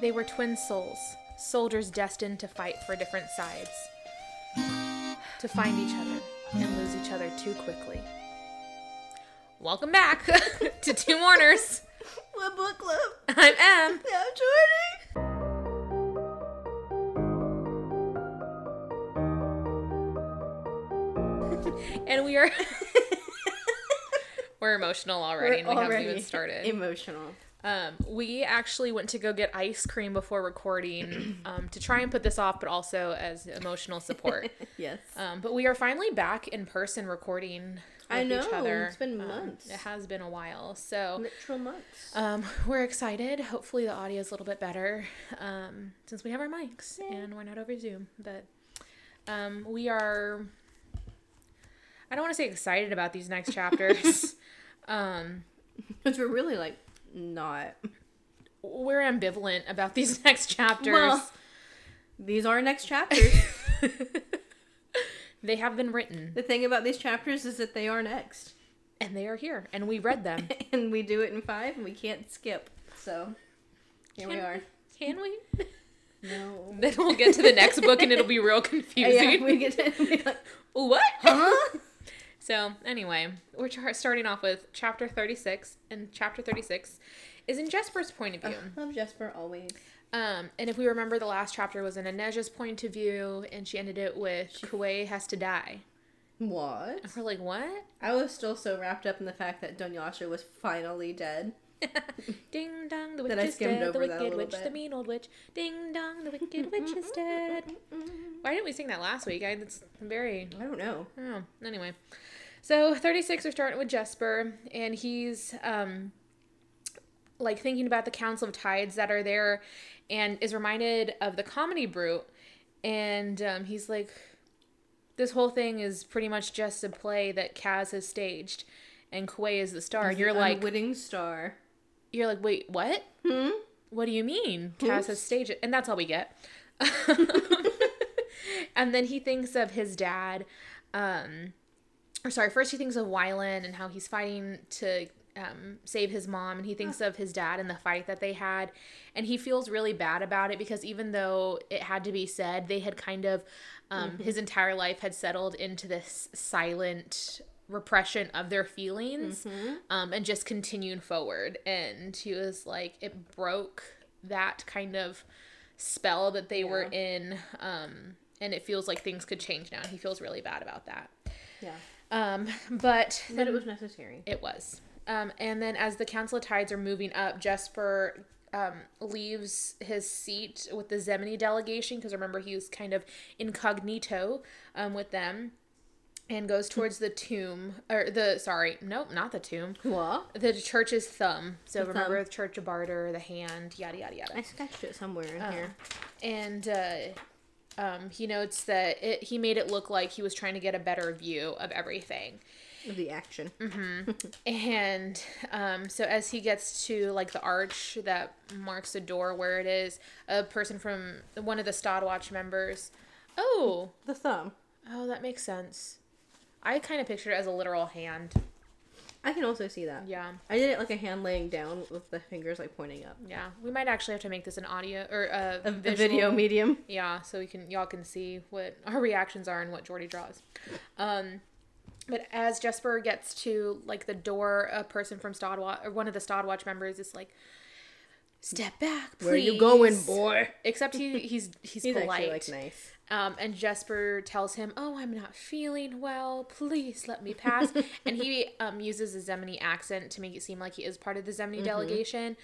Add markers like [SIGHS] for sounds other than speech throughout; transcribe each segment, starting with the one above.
They were twin souls, soldiers destined to fight for different sides, to find each other and lose each other too quickly. Welcome back [LAUGHS] to Two Mourners. What book club? I'm Em. [LAUGHS] Yeah, Jordy. and we are [LAUGHS] we're emotional already and we haven't already even started Emotional. Um, we actually went to go get ice cream before recording [CLEARS THROAT] um, to try and put this off but also as emotional support. [LAUGHS] Yes. um, but we are finally back in person recording I know, it's been Um, months. it has been a while. So Literal months. um, [LAUGHS] we're excited. Hopefully the audio is a little bit better um, since we have our mics and we're not over zoom but um, we are i don't want to say excited about these next chapters. [LAUGHS] Um, Because we're really like not. we're ambivalent about these [LAUGHS] next chapters Well, these are next chapters. they have been written the thing about these chapters is that they are next. and they are here and we read them [LAUGHS] And we do it in five and we can't skip. So here we are. can we No. [LAUGHS] then we'll get to the next book and it'll be real confusing Yeah, we get to like, what huh? So, anyway, we're starting off with chapter 36, and chapter 36 is in Jesper's point of view. I love Jesper always. Um, and if we remember, the last chapter was in Inej's point of view, and she ended it with Kuwei has to die. What? And we're like, what? I was still so wrapped up in the fact that Dunyasha was finally dead. [LAUGHS] Ding dong, the witch is dead. The over that a wicked witch, the mean old witch. Ding dong, the wicked witch is [LAUGHS] dead. Why didn't we sing that last week? I, it's very I don't know. Oh, anyway. So 36 we're starting with Jesper, and he's um like thinking about the Council of Tides that are there and is reminded of the Komedie Brute. And um, he's like, this whole thing is pretty much just a play that Kaz has staged, and Kuwei is the star. And you're like, unwitting star. You're like, wait, what? Hmm. What do you mean? Kaz has staged it, and that's all we get. [LAUGHS] and then he thinks of his dad, um, or sorry, first he thinks of Wylan and how he's fighting to um, save his mom, and he thinks of his dad and the fight that they had, and he feels really bad about it because even though it had to be said, they had kind of um, his entire life had settled into this silent repression of their feelings um, and just continued forward. And he was like, it broke that kind of spell that they were in. Um, and it feels like things could change now. And he feels really bad about that. Yeah. Um, but But it was necessary. it was. Um, and then as the Council of Tides are moving up, Jesper um, leaves his seat with the Zemeni delegation because remember he was kind of incognito um, with them and goes towards the tomb or the sorry nope not the tomb What? the church's thumb so The remember thumb. the church of barter the hand yada yada yada I sketched it somewhere in here. and uh, um, he notes that it, he made it look like he was trying to get a better view of everything Of the action. [LAUGHS] And um, so as he gets to like the arch that marks the door where it is, a person from one of the Stadwatch members. Oh, The thumb. oh, that makes sense. I kind of pictured it as a literal hand. I can also see that. Yeah, I did it like a hand laying down with the fingers like pointing up. yeah. We might actually have to make this an audio or a, A, a video medium. Yeah, so we can y'all can see what our reactions are and what Jordy draws. Um, but as Jesper gets to like the door, a person from Stadwatch or one of the Stadwatch members is like, "Step back, please." Where you going, boy? Except he he's he's, [LAUGHS] He's polite. actually like nice. Um, and Jesper tells him, "Oh, I'm not feeling well. Please let me pass." [LAUGHS] and he um, uses a Zemeni accent to make it seem like he is part of the Zemeni Mm-hmm. delegation.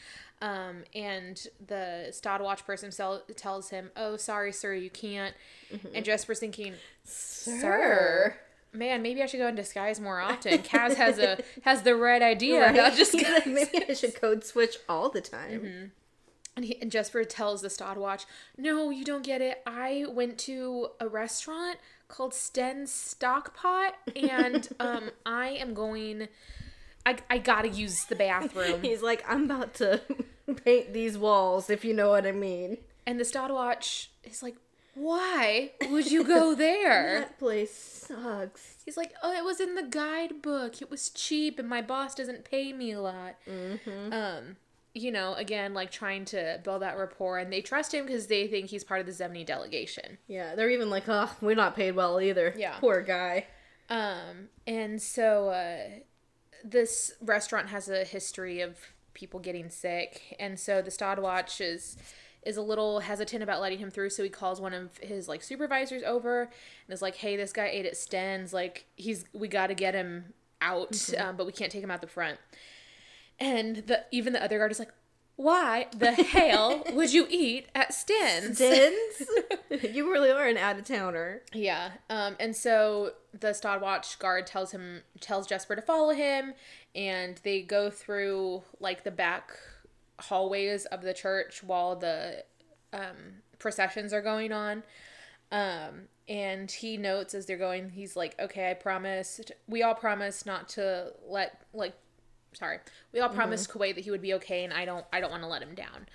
Um, and the Stadwatch person sell- tells him, "Oh, sorry, sir, you can't." Mm-hmm. And Jesper's thinking, "Sir." Man, maybe I should go in disguise more often. [LAUGHS] Kaz has a has the right idea Right? disguise. like, [LAUGHS] maybe I should code switch all the time. And, he, and Jesper tells the Stadwatch, "No, you don't get it. I went to a restaurant called Sten's Stockpot, and [LAUGHS] um, I am going. I I gotta use the bathroom." [LAUGHS] He's like, I'm about to [LAUGHS] paint these walls, if you know what I mean. and the Stadwatch is like, "Why would you go there?" That place sucks. He's like, "Oh, it was in the guidebook. It was cheap, and my boss doesn't pay me a lot." Mm-hmm. Um, you know, again, like trying to build that rapport, and they trust him because they think he's part of the Zemeni delegation. Yeah, they're even like, oh, we're not paid well either. Yeah. Poor guy. Um, and so uh, this restaurant has a history of people getting sick, and so the Stadwatch is is a little hesitant about letting him through. So he calls one of his like supervisors over and is like, "Hey, this guy ate at Sten's. Like, he's we got to get him out, um, but we can't take him out the front." And the even the other guard is like, "Why the hell [LAUGHS] would you eat at Stin's? Dins? [LAUGHS] you really are an out of towner. Yeah. Um, and so the Stadwatch guard tells him tells Jesper to follow him, and they go through like the back hallways of the church while the um, processions are going on. Um, and he notes as they're going, he's like, "Okay, I promised. We all promised not to let like, sorry, we all promised Kuwei that he would be okay, and I don't, I don't want to let him down."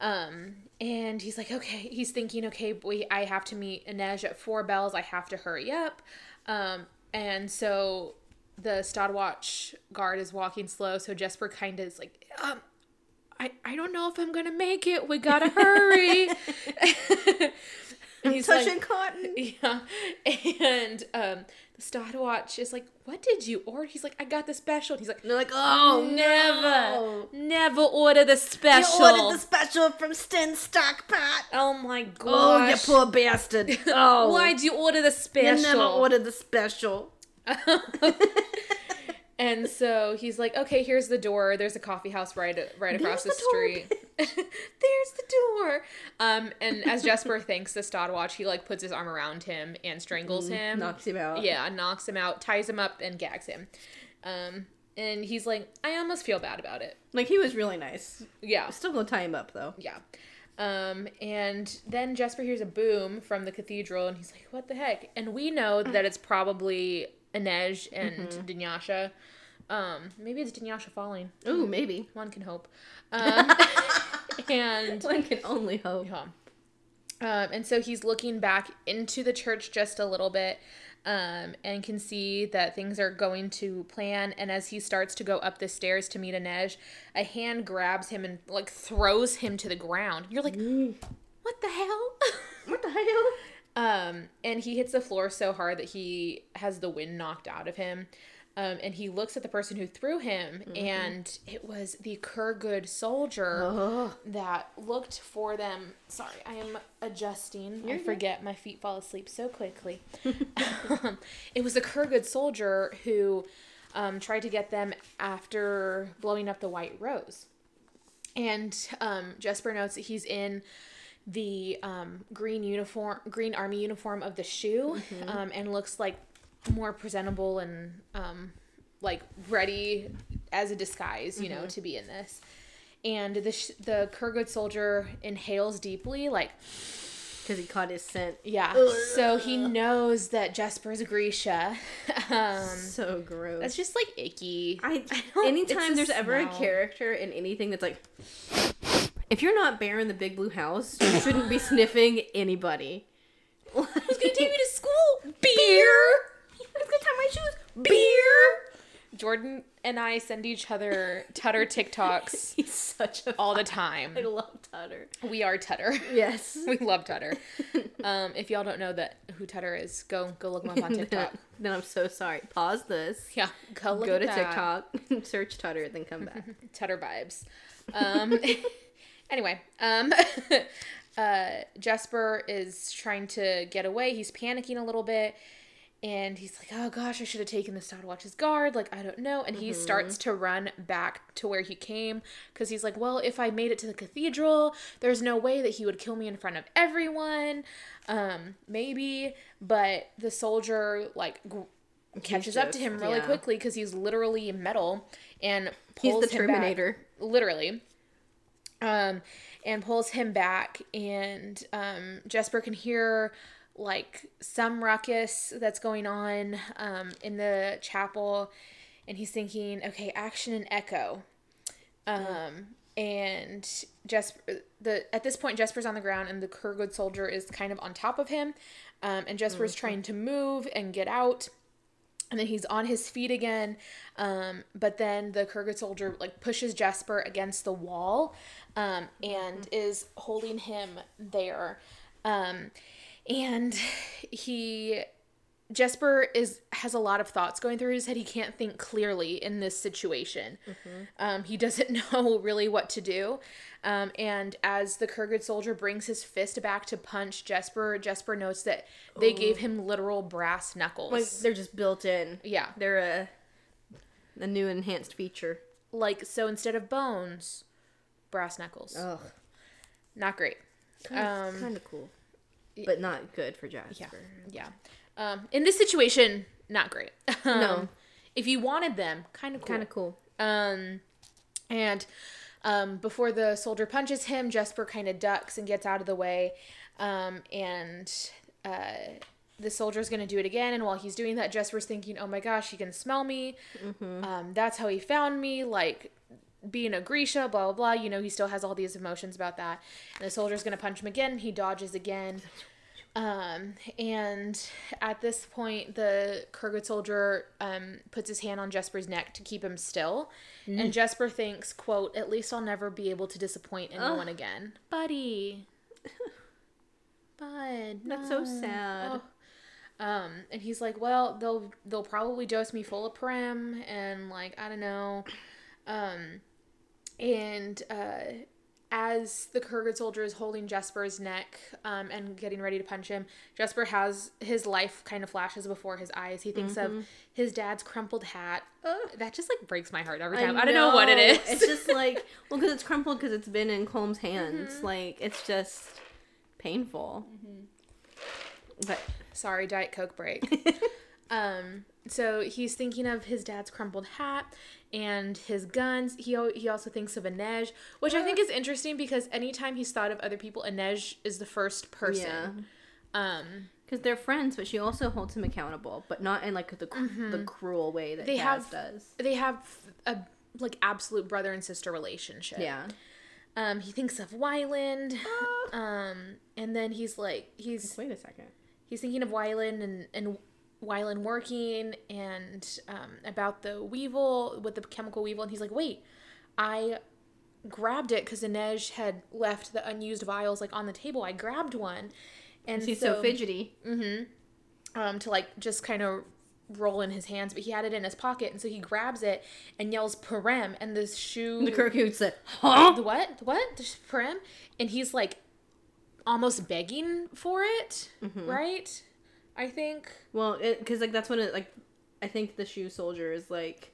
Um, and he's like, okay, he's thinking, okay, we, I have to meet Inej at four bells. I have to hurry up. Um, and so the Stadwatch guard is walking slow. So Jesper kind of is like, um, I, I don't know if I'm to make it. We got to [LAUGHS] hurry. [LAUGHS] and he's Touching like, cotton. [LAUGHS] yeah. And, um, the Stadwatch is like, what did you order? He's like, I got the special. And he's like, And they're like, oh, never, no. never order the You special. ordered the special from Sten Stockpot. Oh my gosh. Oh, you poor bastard. Oh. Why'd you order the special? You special? never ordered the special. And so he's like, okay, here's the door. There's a coffee house right right across There's the, the street. [LAUGHS] There's the door. Um, and as Jesper [LAUGHS] thanks the Stadwatch, he like puts his arm around him and strangles him. Knocks him out. Yeah, knocks him out, ties him up, and gags him. Um, and he's like, I almost feel bad about it. Like, he was really nice. Yeah. Still gonna tie him up, though. Yeah. Um, and then Jesper hears a boom from the cathedral and he's like, what the heck? And we know that it's probably Inej and Dunyasha. Um, maybe it's Dunyasha falling. Ooh, maybe. One can hope. [LAUGHS] Um, and One can only hope. yeah. Um, and so he's looking back into the church just a little bit um, and can see that things are going to plan. And as he starts to go up the stairs to meet Inej, a hand grabs him and like throws him to the ground. You're like, what the hell? [LAUGHS] What the hell? Um, and he hits the floor so hard that he has the wind knocked out of him. Um, and he looks at the person who threw him, and it was the Kherguud soldier Oh. that looked for them. Sorry, I am adjusting. I You're good. forget my feet fall asleep so quickly. [LAUGHS] um, it was a Kherguud soldier who um, tried to get them after blowing up the White Rose. And um, Jesper notes that he's in the um, green uniform, green army uniform of the Shu, um, and looks like more presentable and um, like ready as a disguise, you know, to be in this. And the sh- the Kherguud soldier inhales deeply, like Because he caught his scent. yeah. So he knows that Jesper's Grisha. [LAUGHS] um, So gross. that's just like icky. I, [LAUGHS] don't- anytime there's ever a character in anything that's like, if you're not Bear in the Big Blue House, you shouldn't be sniffing anybody. Who's gonna take me to school? Beer. Who's gonna tie my shoes? Beer. Jordan and I send each other Tutter TikToks [LAUGHS] He's such a. all the time. I love Tutter. We are Tutter. Yes. [LAUGHS] We love Tutter. [LAUGHS] Um, if y'all don't know that who Tutter is, go go look him up on TikTok. then I'm so sorry. Pause this. Yeah, go look Go to that. TikTok, search Tutter, then come back. Tutter vibes. Um, anyway, um, [LAUGHS] uh, Jesper is trying to get away. He's panicking a little bit. And he's like, oh gosh, I should have taken the Stadwatch's guard. Like, I don't know. And he starts to run back to where he came because he's like, well, if I made it to the cathedral, there's no way that he would kill me in front of everyone. Um, maybe. But the soldier, like, gr- catches up to him really yeah. quickly because he's literally metal and He's pulls the him back Terminator. literally um and pulls him back and um jesper can hear like some ruckus that's going on um in the chapel and he's thinking okay action and echo. Um and jesper the at this point jesper's on the ground and the kherguud soldier is kind of on top of him um and jesper's trying to move and get out and then he's on his feet again um, but then the kherguud soldier like pushes jasper against the wall um, and is holding him there. Um, and [LAUGHS] he jesper is has a lot of thoughts going through his head. He can't think clearly in this situation. Um, he [LAUGHS] doesn't know really what to do. Um, and as the kherguud soldier brings his fist back to punch jesper jesper notes that they gave him literal brass knuckles. Like they're just built in. yeah. They're a a new enhanced feature. like so instead of bones brass knuckles. Ugh. not great. Um kind of cool, but not good for Jasper. yeah um in this situation not great [LAUGHS] Um, No. if you wanted them kind of cool Kind of cool. um and um before the soldier punches him jesper kind of ducks and gets out of the way um and uh the soldier's gonna do it again and while he's doing that jesper's thinking oh my gosh he can smell me um that's how he found me like being a Grisha, blah blah blah. You know, he still has all these emotions about that. And the soldier's gonna punch him again. He dodges again. Um, and at this point, the Kherguud soldier um, puts his hand on Jesper's neck to keep him still. And Jesper thinks, quote, at least I'll never be able to disappoint anyone again. Buddy. [LAUGHS] Bud. That's so sad. Oh. Um, and he's like, well, they'll they'll probably dose me full of parem and like I don't know. Um, and uh, as the Kherguud soldier is holding Jesper's neck um, and getting ready to punch him, Jesper has his life kind of flashes before his eyes. He thinks of his dad's crumpled hat. That just like breaks my heart every time. I, don't know what it is. It's just [LAUGHS] like, well, because it's crumpled because it's been in Colm's hands. Mm-hmm. Like, it's just painful. But Sorry, Diet Coke break. [LAUGHS] um, so he's thinking of his dad's crumpled hat and his guns. He he also thinks of Inej, which I think is interesting because anytime he's thought of other people, Inej is the first person. Um, because they're friends, but she also holds him accountable, but not in like the cr- the cruel way that Mm-hmm. They have- does. they have a like absolute brother and sister relationship. Yeah. Um, he thinks of Wylan. Um, and then he's like he's Wait a second. he's thinking of Wylan and and Wylan working and um, about the weevil with the chemical weevil, and he's like, wait, I grabbed it because Inej had left the unused vials like on the table. I grabbed one, and He's so, so, fidgety. um, to like just kind of roll in his hands, but he had it in his pocket, and so he grabs it and yells "Parem," and the Shu. The Kherguud said, "Huh?" The what? The what? The Parem, and he's like almost begging for it, Mm-hmm. right? I think. Well, because like that's when it like, I think the Shu soldier is like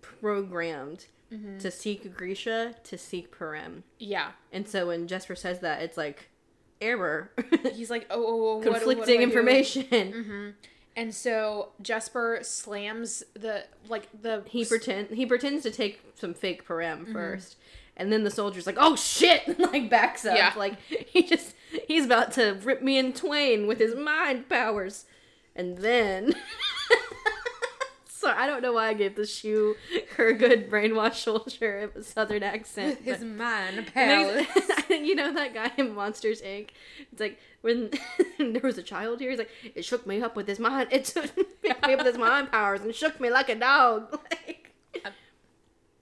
programmed Mm-hmm. to seek Grisha to seek Parem, Yeah. and so when Jesper says that, it's like error, [LAUGHS] He's like, oh, oh, oh what- what conflicting I do?" information. And so Jesper slams the like the He pretend he pretends to take some fake Parem Mm-hmm. first, and then the soldier's like, "Oh shit!" [LAUGHS] and like backs up. Yeah. Like he just [LAUGHS] he's about to rip me in twain with his mind powers, and then. [LAUGHS] So I don't know why I gave the shoe her good brainwashed soldier a southern accent. With his Maybe- [LAUGHS] palace. you know that guy in Monsters Inc. It's like when there was a child here. He's like, it shook me up with his mind. It took picked me up with his mind powers and shook me like a dog. Like,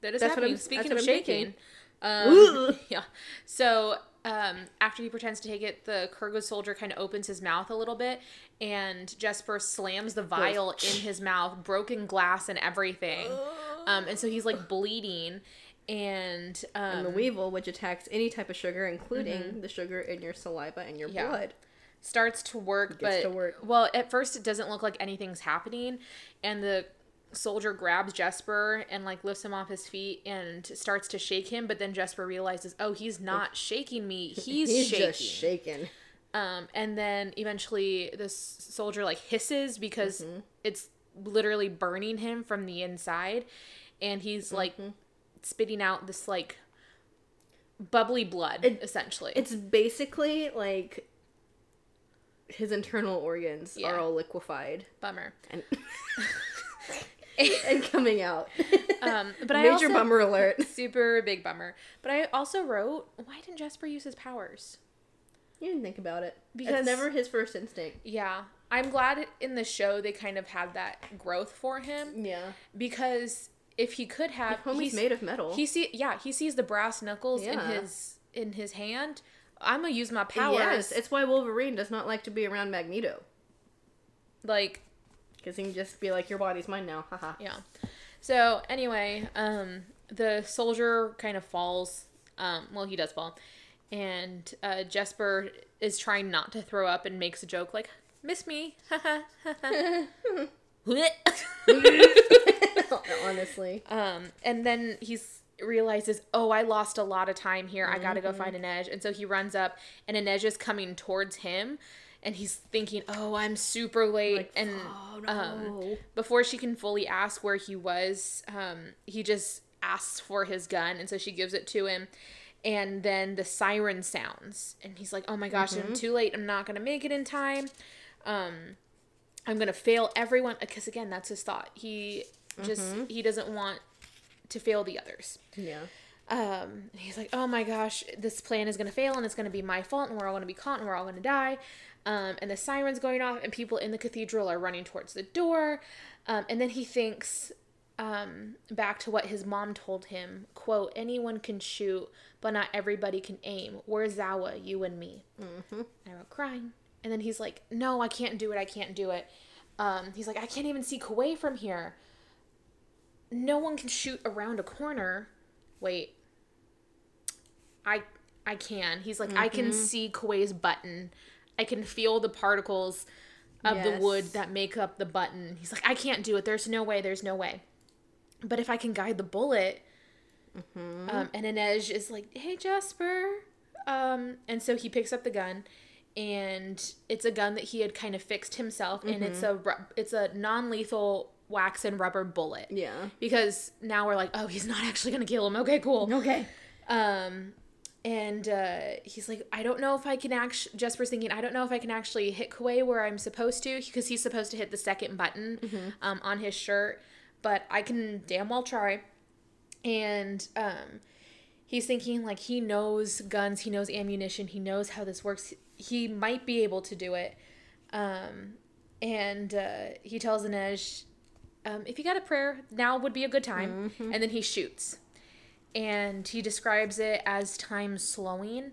that is That's what happening. I'm- Speaking of what shaking, thinking. um, yeah. So um, after he pretends to take it, the Kurgo soldier kind of opens his mouth a little bit, and Jesper slams the vial in his mouth, broken glass and everything. Um, and so he's like bleeding, and um, and the weevil, which attacks any type of sugar, including the sugar in your saliva and your Mm-hmm. Yeah. blood. starts to work, but to work. well, at first it doesn't look like anything's happening, and the soldier grabs Jesper and like lifts him off his feet and starts to shake him, but then Jesper realizes, oh, he's not shaking me, [LAUGHS] he's, shaking. just shaking. um, and then eventually this soldier like hisses because Mm-hmm. it's literally burning him from the inside, and he's like Mm-hmm. spitting out this like bubbly blood It- essentially. It's basically like his internal organs Yeah. are all liquefied bummer. and [LAUGHS] [LAUGHS] [LAUGHS] and coming out. Um, but I Major also, bummer alert. [LAUGHS] super big bummer. But I also wrote, why didn't Jesper use his powers? You didn't think about it because never his first instinct. Yeah. I'm glad in the show they kind of had that growth for him Yeah. because if he could have, Homie's he's- made of metal. He see, yeah, he sees the brass knuckles in his in his hand. I'm gonna use my powers. Yes, it's why Wolverine does not like to be around Magneto. like Because he can just be like, your body's mine now. Haha. Yeah. So anyway, um, the soldier kind of falls. Um, well, he does fall, and uh, Jesper is trying not to throw up and makes a joke like, "Miss me." [LAUGHS] Haha. [LAUGHS] Honestly. um, and then he's realizes, "Oh, I lost a lot of time here. I got to go find Inej." And so he runs up, and Inej is coming towards him. And he's thinking, "Oh, I'm super late." Like, and oh, um, before she can fully ask where he was, um, he just asks for his gun, and so she gives it to him. And then the siren sounds, and he's like, "Oh my gosh, I'm too late. I'm not gonna make it in time. Um, I'm gonna fail everyone." Because again, that's his thought. He just he doesn't want to fail the others. Yeah. Um, he's like, "Oh my gosh, this plan is gonna fail, and it's gonna be my fault, and we're all gonna be caught, and we're all gonna die." Um, and the sirens going off, and people in the cathedral are running towards the door. Um, and then he thinks um, back to what his mom told him: "Quote: Anyone can shoot, but not everybody can aim. We're Zowa, you and me." Mm-hmm. I wrote crying, and then he's like, "No, I can't do it. I can't do it." Um, he's like, "I can't even see Kuwei from here." No one can shoot around a corner. Wait, I I can. He's like, I can see Kuwei's button. I can feel the particles of the wood that make up the button. He's like, I can't do it. There's no way. There's no way. But if I can guide the bullet, um, and Inej is like, Hey Jasper, um, and so he picks up the gun, and it's a gun that he had kind of fixed himself, and it's a it's a non lethal wax and rubber bullet. Yeah. Because now we're like, oh, he's not actually gonna kill him. Okay, cool. Okay. Um, and uh, he's like, I don't know if I can actually. Jesper's thinking, I don't know if I can actually hit Kuwei where I'm supposed to, because he's supposed to hit the second button um, on his shirt, but I can damn well try. And um, he's thinking like he knows guns, he knows ammunition, he knows how this works. He might be able to do it. Um, and uh, he tells Inej, um, if you got a prayer, now would be a good time. And then he shoots and he describes it as time slowing.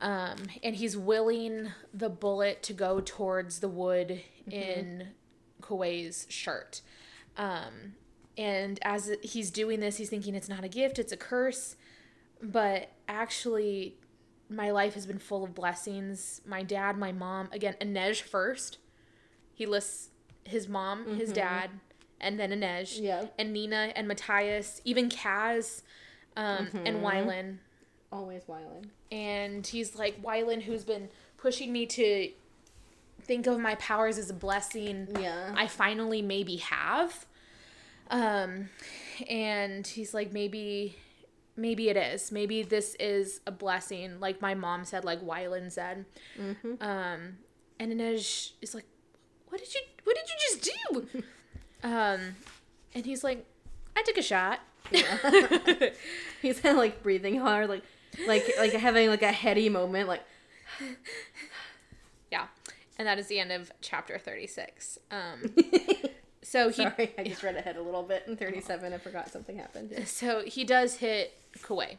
Um, and he's willing the bullet to go towards the wood in Kuwei's shirt. Um, and as he's doing this, he's thinking it's not a gift, it's a curse. But actually, my life has been full of blessings. My dad, my mom, again, Inej first. He lists his mom, his dad, and then Inej. Yeah. And Nina and Matthias, even Kaz um, and Wylan. Always Wylan. And he's like, Wylan, who's been pushing me to think of my powers as a blessing. Yeah. I finally maybe have. Um, and he's like, maybe, maybe it is. Maybe this is a blessing, like my mom said, like Wylan said. Um, and Inej is like, what did you, what did you just do? [LAUGHS] um, and he's like, I took a shot. [LAUGHS] He's kind of like breathing hard, like, like, like having like a heady moment, like. yeah. And that is the end of chapter 36. Um, [LAUGHS] so he, Sorry, I just [LAUGHS] read ahead a little bit. In 37, I forgot something happened. so he does hit Kuwei.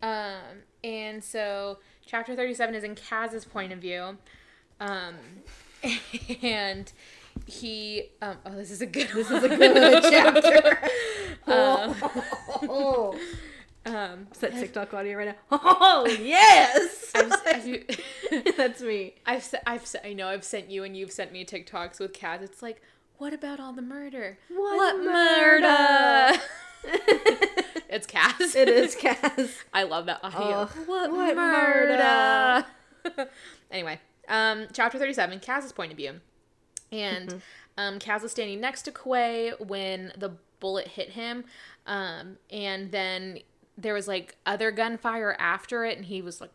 Um, and so chapter 37 is in Kaz's point of view. Um, and he, um, oh, this is a good, this is a Good chapter. Oh, um, [LAUGHS] is that TikTok audio right now? [LAUGHS] Oh yes, [LAUGHS] I've, I've, that's me. I've, I've, I know I've sent you and you've sent me TikToks with Kaz. It's like, what about all the murder? What murder? it's Kaz. It is Kaz. I love that audio. Oh, what murder? anyway, um, chapter 37, Kaz's point of view. And Mm-hmm. um, Kaz is standing next to Kuwei when the bullet hit him. Um, and then there was like other gunfire after it, and he was like,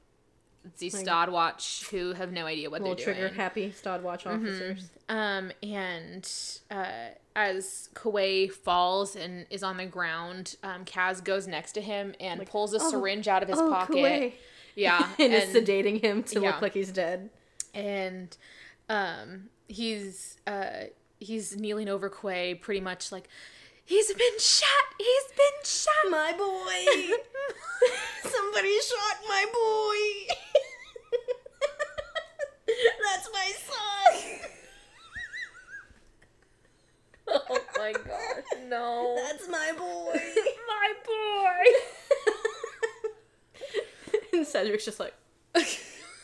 the Stadwatch who have no idea what they're trigger doing. happy Stadwatch officers. Um, and uh, as Kuwei falls and is on the ground, um, Kaz goes next to him and pulls a "Oh, syringe out of his oh, pocket. Kuwei." Yeah, [LAUGHS] and, is sedating him to yeah. look like he's dead. and um, he's uh, he's kneeling over Kuwei, pretty much like, he's been shot. He's been shot. My boy. [LAUGHS] Somebody shot my boy. [LAUGHS] That's my son. oh my god, no, That's my boy. [LAUGHS] my boy. and Cedric's just like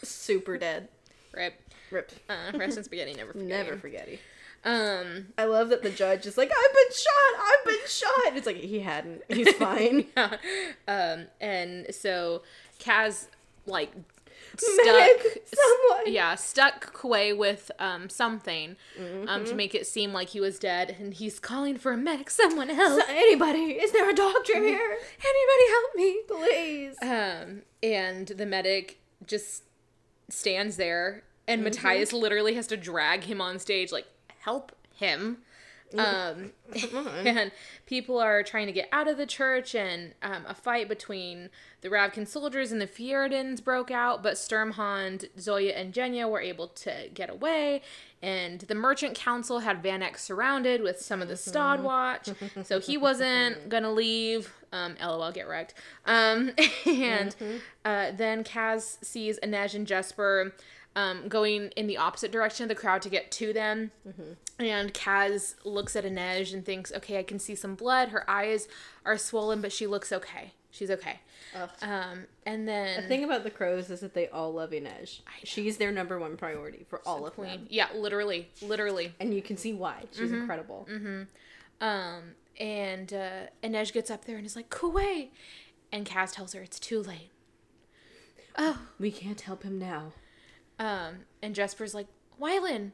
super dead. Rip. Rip. Uh, rest in spaghetti, never forget. Never forgetty. Um, I love that the judge is like, I've been shot. I've been shot. It's like he hadn't. He's [LAUGHS] fine. yeah. Um, and so Kaz like stuck someone. yeah stuck Kuwei with um something um Mm-hmm. to make it seem like he was dead and he's calling for a medic someone help So anybody, is there a doctor here? anybody help me Please. um and the medic just stands there and Mm-hmm. Matthias literally has to drag him on stage like help him. Um [LAUGHS] [LAUGHS] and people are trying to get out of the church and um, a fight between the Ravkan soldiers and the Fjerdans broke out but Sturmhond, Zoya, and Genya were able to get away. And the merchant council had Van Eck surrounded with some of the Stadwatch so he wasn't [LAUGHS] gonna leave. Um, lol get wrecked. Um, and uh, then Kaz sees Inej and Jesper um, going in the opposite direction of the crowd to get to them. And Kaz looks at Inej and thinks, okay, I can see some blood. Her eyes are swollen, but she looks okay. She's okay. Um, and then The thing about the crows is that they all love Inej. She's their number one priority for all of Queen. them. Yeah, literally, literally. And you can see why. She's incredible. Um, and uh, Inej gets up there and is like, Kuwei. And Kaz tells her it's too late. Oh. We can't help him now. Um, and Jesper's like, Wylan,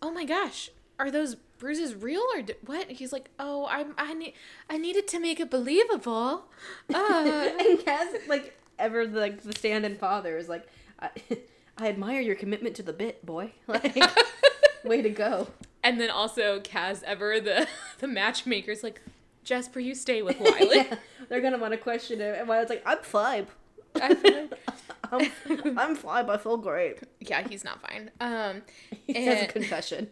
oh my gosh, are those bruises real or d- what? He's like, oh, I'm, I need, I needed to make it believable. [LAUGHS] Uh, and Kaz, like, ever like the stand-in father is like, I, [LAUGHS] I admire your commitment to the bit, boy. [LAUGHS] Like, way to go. and then also Kaz Ever, the the matchmaker's like, Jesper, you stay with Wylan. Yeah, they're gonna want to question him, and Wylan's like, I'm fine. I feel like- I'm, [LAUGHS] I'm fine. I feel great. yeah, he's not fine. Um, [LAUGHS] He has a confession.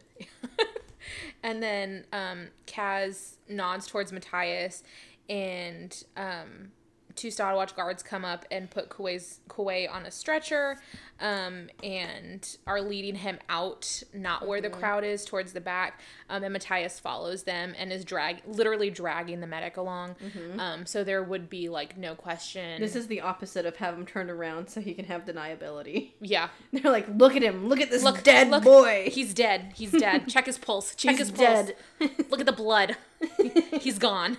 [LAUGHS] and then um, Kaz nods towards Matthias, and um, two Stadwatch guards come up and put Kuwei's Kuwei on a stretcher, um, and are leading him out, not where the crowd is, towards the back. Um, and Matthias follows them and is drag, literally dragging the medic along. Um, so there would be like no question. This is the opposite of have him turned around so he can have deniability. yeah. [LAUGHS] They're like, look at him. Look at this Look, dead look, boy. He's dead. He's [LAUGHS] dead. Check his pulse. Check He's his pulse. dead. Look at the blood. [LAUGHS] He's gone.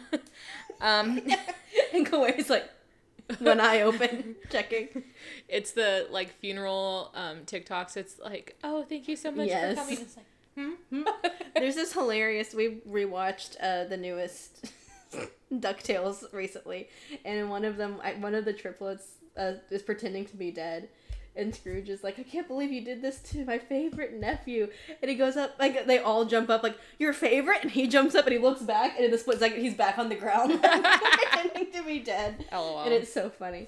Um, [LAUGHS] and Kuwei's like, one eye open, [LAUGHS] checking. it's the like funeral um TikToks. It's like, oh, thank you so much Yes. for coming. It's like, hmm? There's this hilarious. We rewatched uh, the newest [LAUGHS] Ducktales recently, and in one of them, I, one of the triplets uh, is pretending to be dead, and Scrooge is like, "I can't believe you did this to my favorite nephew." And he goes up, like they all jump up, like your favorite, and he jumps up and he looks back, and in the split second, he's back on the ground, [LAUGHS] pretending to be dead. LOL. And it's so funny.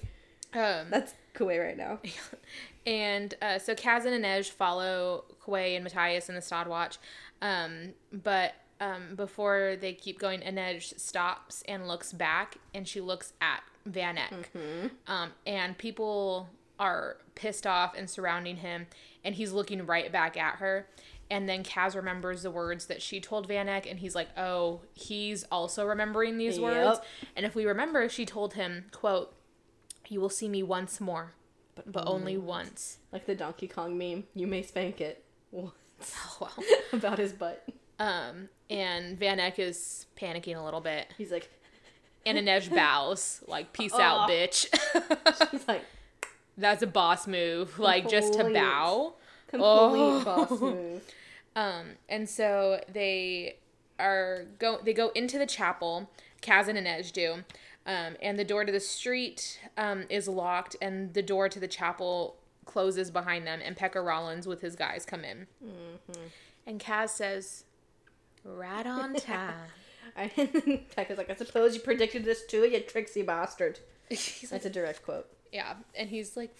um, That's Kuwei right now. [LAUGHS] and uh, so Kaz and Inej follow Kuwei and Matthias in the Stadwatch. Um, but um, before they keep going, Inej stops and looks back, and she looks at Van Eck. Um, and people are pissed off and surrounding him, and he's looking right back at her. And then Kaz remembers the words that she told Van Eck, and he's like, "Oh, he's also remembering these words." And if we remember, she told him, "quote You will see me once more, but, but only once." Like the Donkey Kong meme, you may spank it once [LAUGHS] Oh, wow. [LAUGHS] about his butt. Um, and Van Eck is panicking a little bit, He's like, and Inej [LAUGHS] bows, like, "Peace out, bitch." he's like, That's a boss move, [LAUGHS] like just to bow. complete Oh. boss [LAUGHS] move. Um, and so they are go they go into the chapel, Kaz and Inej do. Um, and the door to the street um, is locked, and the door to the chapel closes behind them. And Pekka Rollins with his guys come in. And Kaz says, "Right on [LAUGHS] time." Pekka's like, I suppose you predicted this too, you tricksy bastard. he's like, That's a direct quote. Yeah, and he's like,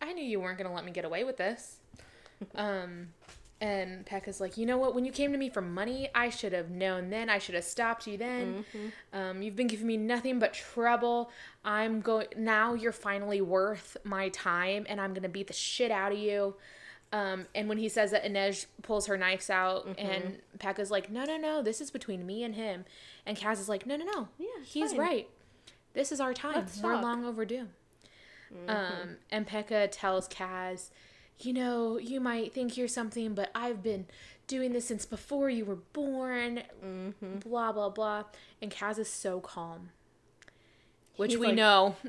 "I knew you weren't gonna let me get away with this." [LAUGHS] Um, And Pekka's like, you know what? When you came to me for money, I should have known then. I should have stopped you then. Um, you've been giving me nothing but trouble. I'm going now. You're finally worth my time, and I'm gonna beat the shit out of you. Um, and when he says that, Inej pulls her knives out, and Pekka's like, no, no, no. This is between me and him. And Kaz is like, no, no, no. Yeah, he's fine. right. This is our time. Let's We're talk." Mm-hmm. long overdue. Um, and Pekka tells Kaz, you know, you might think you're something, but I've been doing this since before you were born. Mm-hmm. Blah blah blah. And Kaz is so calm, which He's we like- know. [LAUGHS]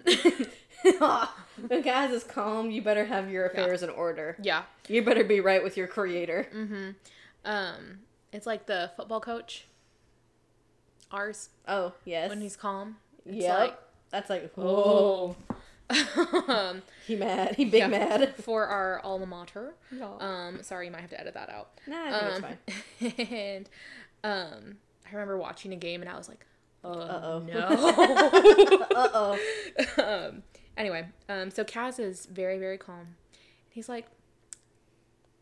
when Kaz is calm, you better have your affairs in order. yeah. You better be right with your creator. Mm-hmm. Um, it's like the football coach. Ours Oh yes. when he's calm. Yeah. like- That's like Oh. whoa. Um, [LAUGHS] He mad. He big Yeah. mad. [LAUGHS] for our alma mater. No. Um, sorry, you might have to edit that out. nah, Um, it's fine. [LAUGHS] and um, I remember watching a game and I was like, oh Uh-oh. no. Uh oh. um, anyway, um, so Kaz is very, very calm. He's like,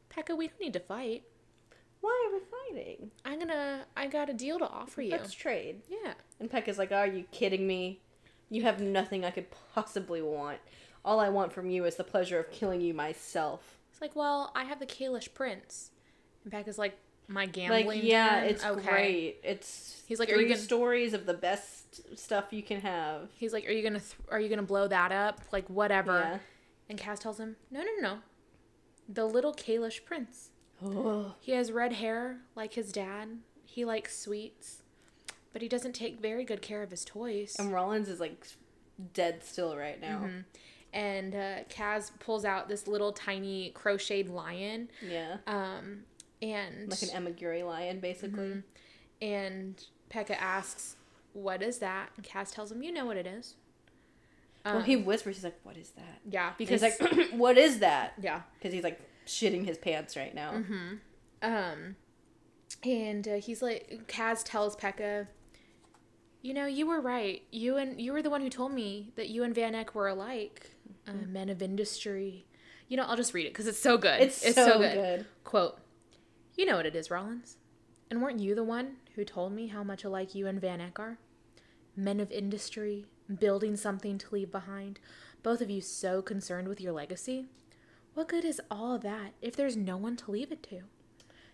Pekka, we don't need to fight. Why are we fighting? I'm gonna, I got a deal to offer you. Let's trade. yeah. And Pekka's like, Are you kidding me? You have nothing I could possibly want. All I want from you is the pleasure of killing you myself. It's like, well, I have the Kaelish Prince. And Pekka's like, my gambling. Like, yeah, den? it's great. It's He's like, are you gonna- stories of the best stuff you can have. He's like, are you gonna, th- are you gonna blow that up? Like, whatever. Yeah. And Kaz tells him, no, no, no. The little Kaelish Prince. Oh, He has red hair like his dad. He likes sweets, but he doesn't take very good care of his toys. and Rollins is like dead still right now. Mm-hmm. And uh, Kaz pulls out this little tiny crocheted lion, Yeah. um, and Like an amigurumi lion, basically. Mm-hmm. and Pekka asks, "What is that?" And Kaz tells him, "You know what it is." well, Um, he whispers, he's like, What is that? yeah, Because because like, [CLEARS THROAT] What is that? yeah, Because he's like shitting his pants right now. Mm-hmm. Um, and uh, he's like, Kaz tells Pekka, you know, you were right. You and you were the one who told me that you and Van Eck were alike, uh, men of industry. You know, I'll just read it because it's so good. It's, so, good. Quote: You know what it is, Rollins, and weren't you the one who told me how much alike you and Van Eck are? Men of industry, building something to leave behind. Both of you so concerned with your legacy. What good is all that if there's no one to leave it to?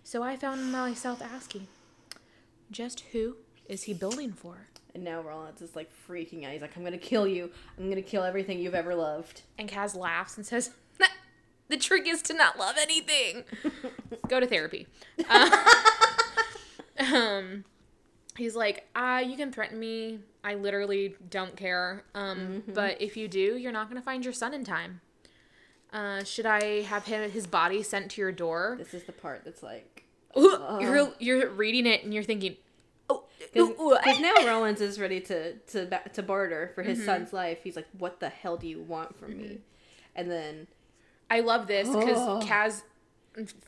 So I found myself asking, just who is he building for? And now Rollins is like freaking out. He's like, I'm gonna kill you. I'm gonna kill everything you've ever loved. And Kaz laughs and says, "The trick is to not love anything. Go to therapy." Uh, [LAUGHS] um, he's like, "Uh, you can threaten me. I literally don't care. Um, but if you do, you're not gonna find your son in time. Uh, should I have him his body sent to your door? This is the part that's like. You're you're reading it and you're thinking, ooh, ooh, Because now Rollins is ready to to to barter for his son's life. He's like, "What the hell do you want from me?" And then I love this because Oh. Kaz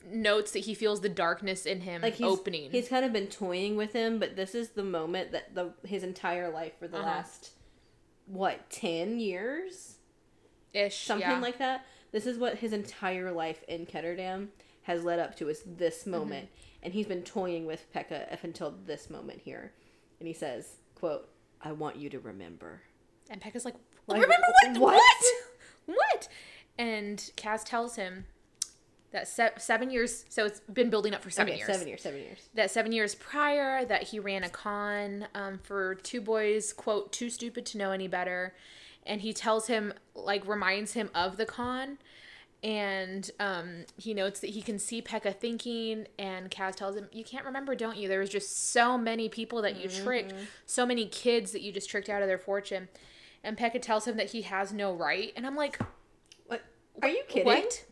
notes that he feels the darkness in him like he's opening. he's kind of been toying with him, but this is the moment that the his entire life for the Uh-huh. last what ten years, ish, something yeah. like that. This is what his entire life in Ketterdam has led up to is this Mm-hmm. And he's been toying with Pekka up until this moment here, and he says, "quote I want you to remember." And Pekka's like, Like, remember what? what? What? What? And Kaz tells him that se- seven years, so it's been building up for seven Okay, years. seven years, seven years. That seven years prior, that he ran a con um, for two boys, quote, too stupid to know any better. And he tells him, like, reminds him of the con. And um, he notes that he can see Pekka thinking, and Kaz tells him, You can't remember, don't you? There was just so many people that you tricked, so many kids that you just tricked out of their fortune. And Pekka tells him that he has no right. And I'm like, What? Are you kidding? What?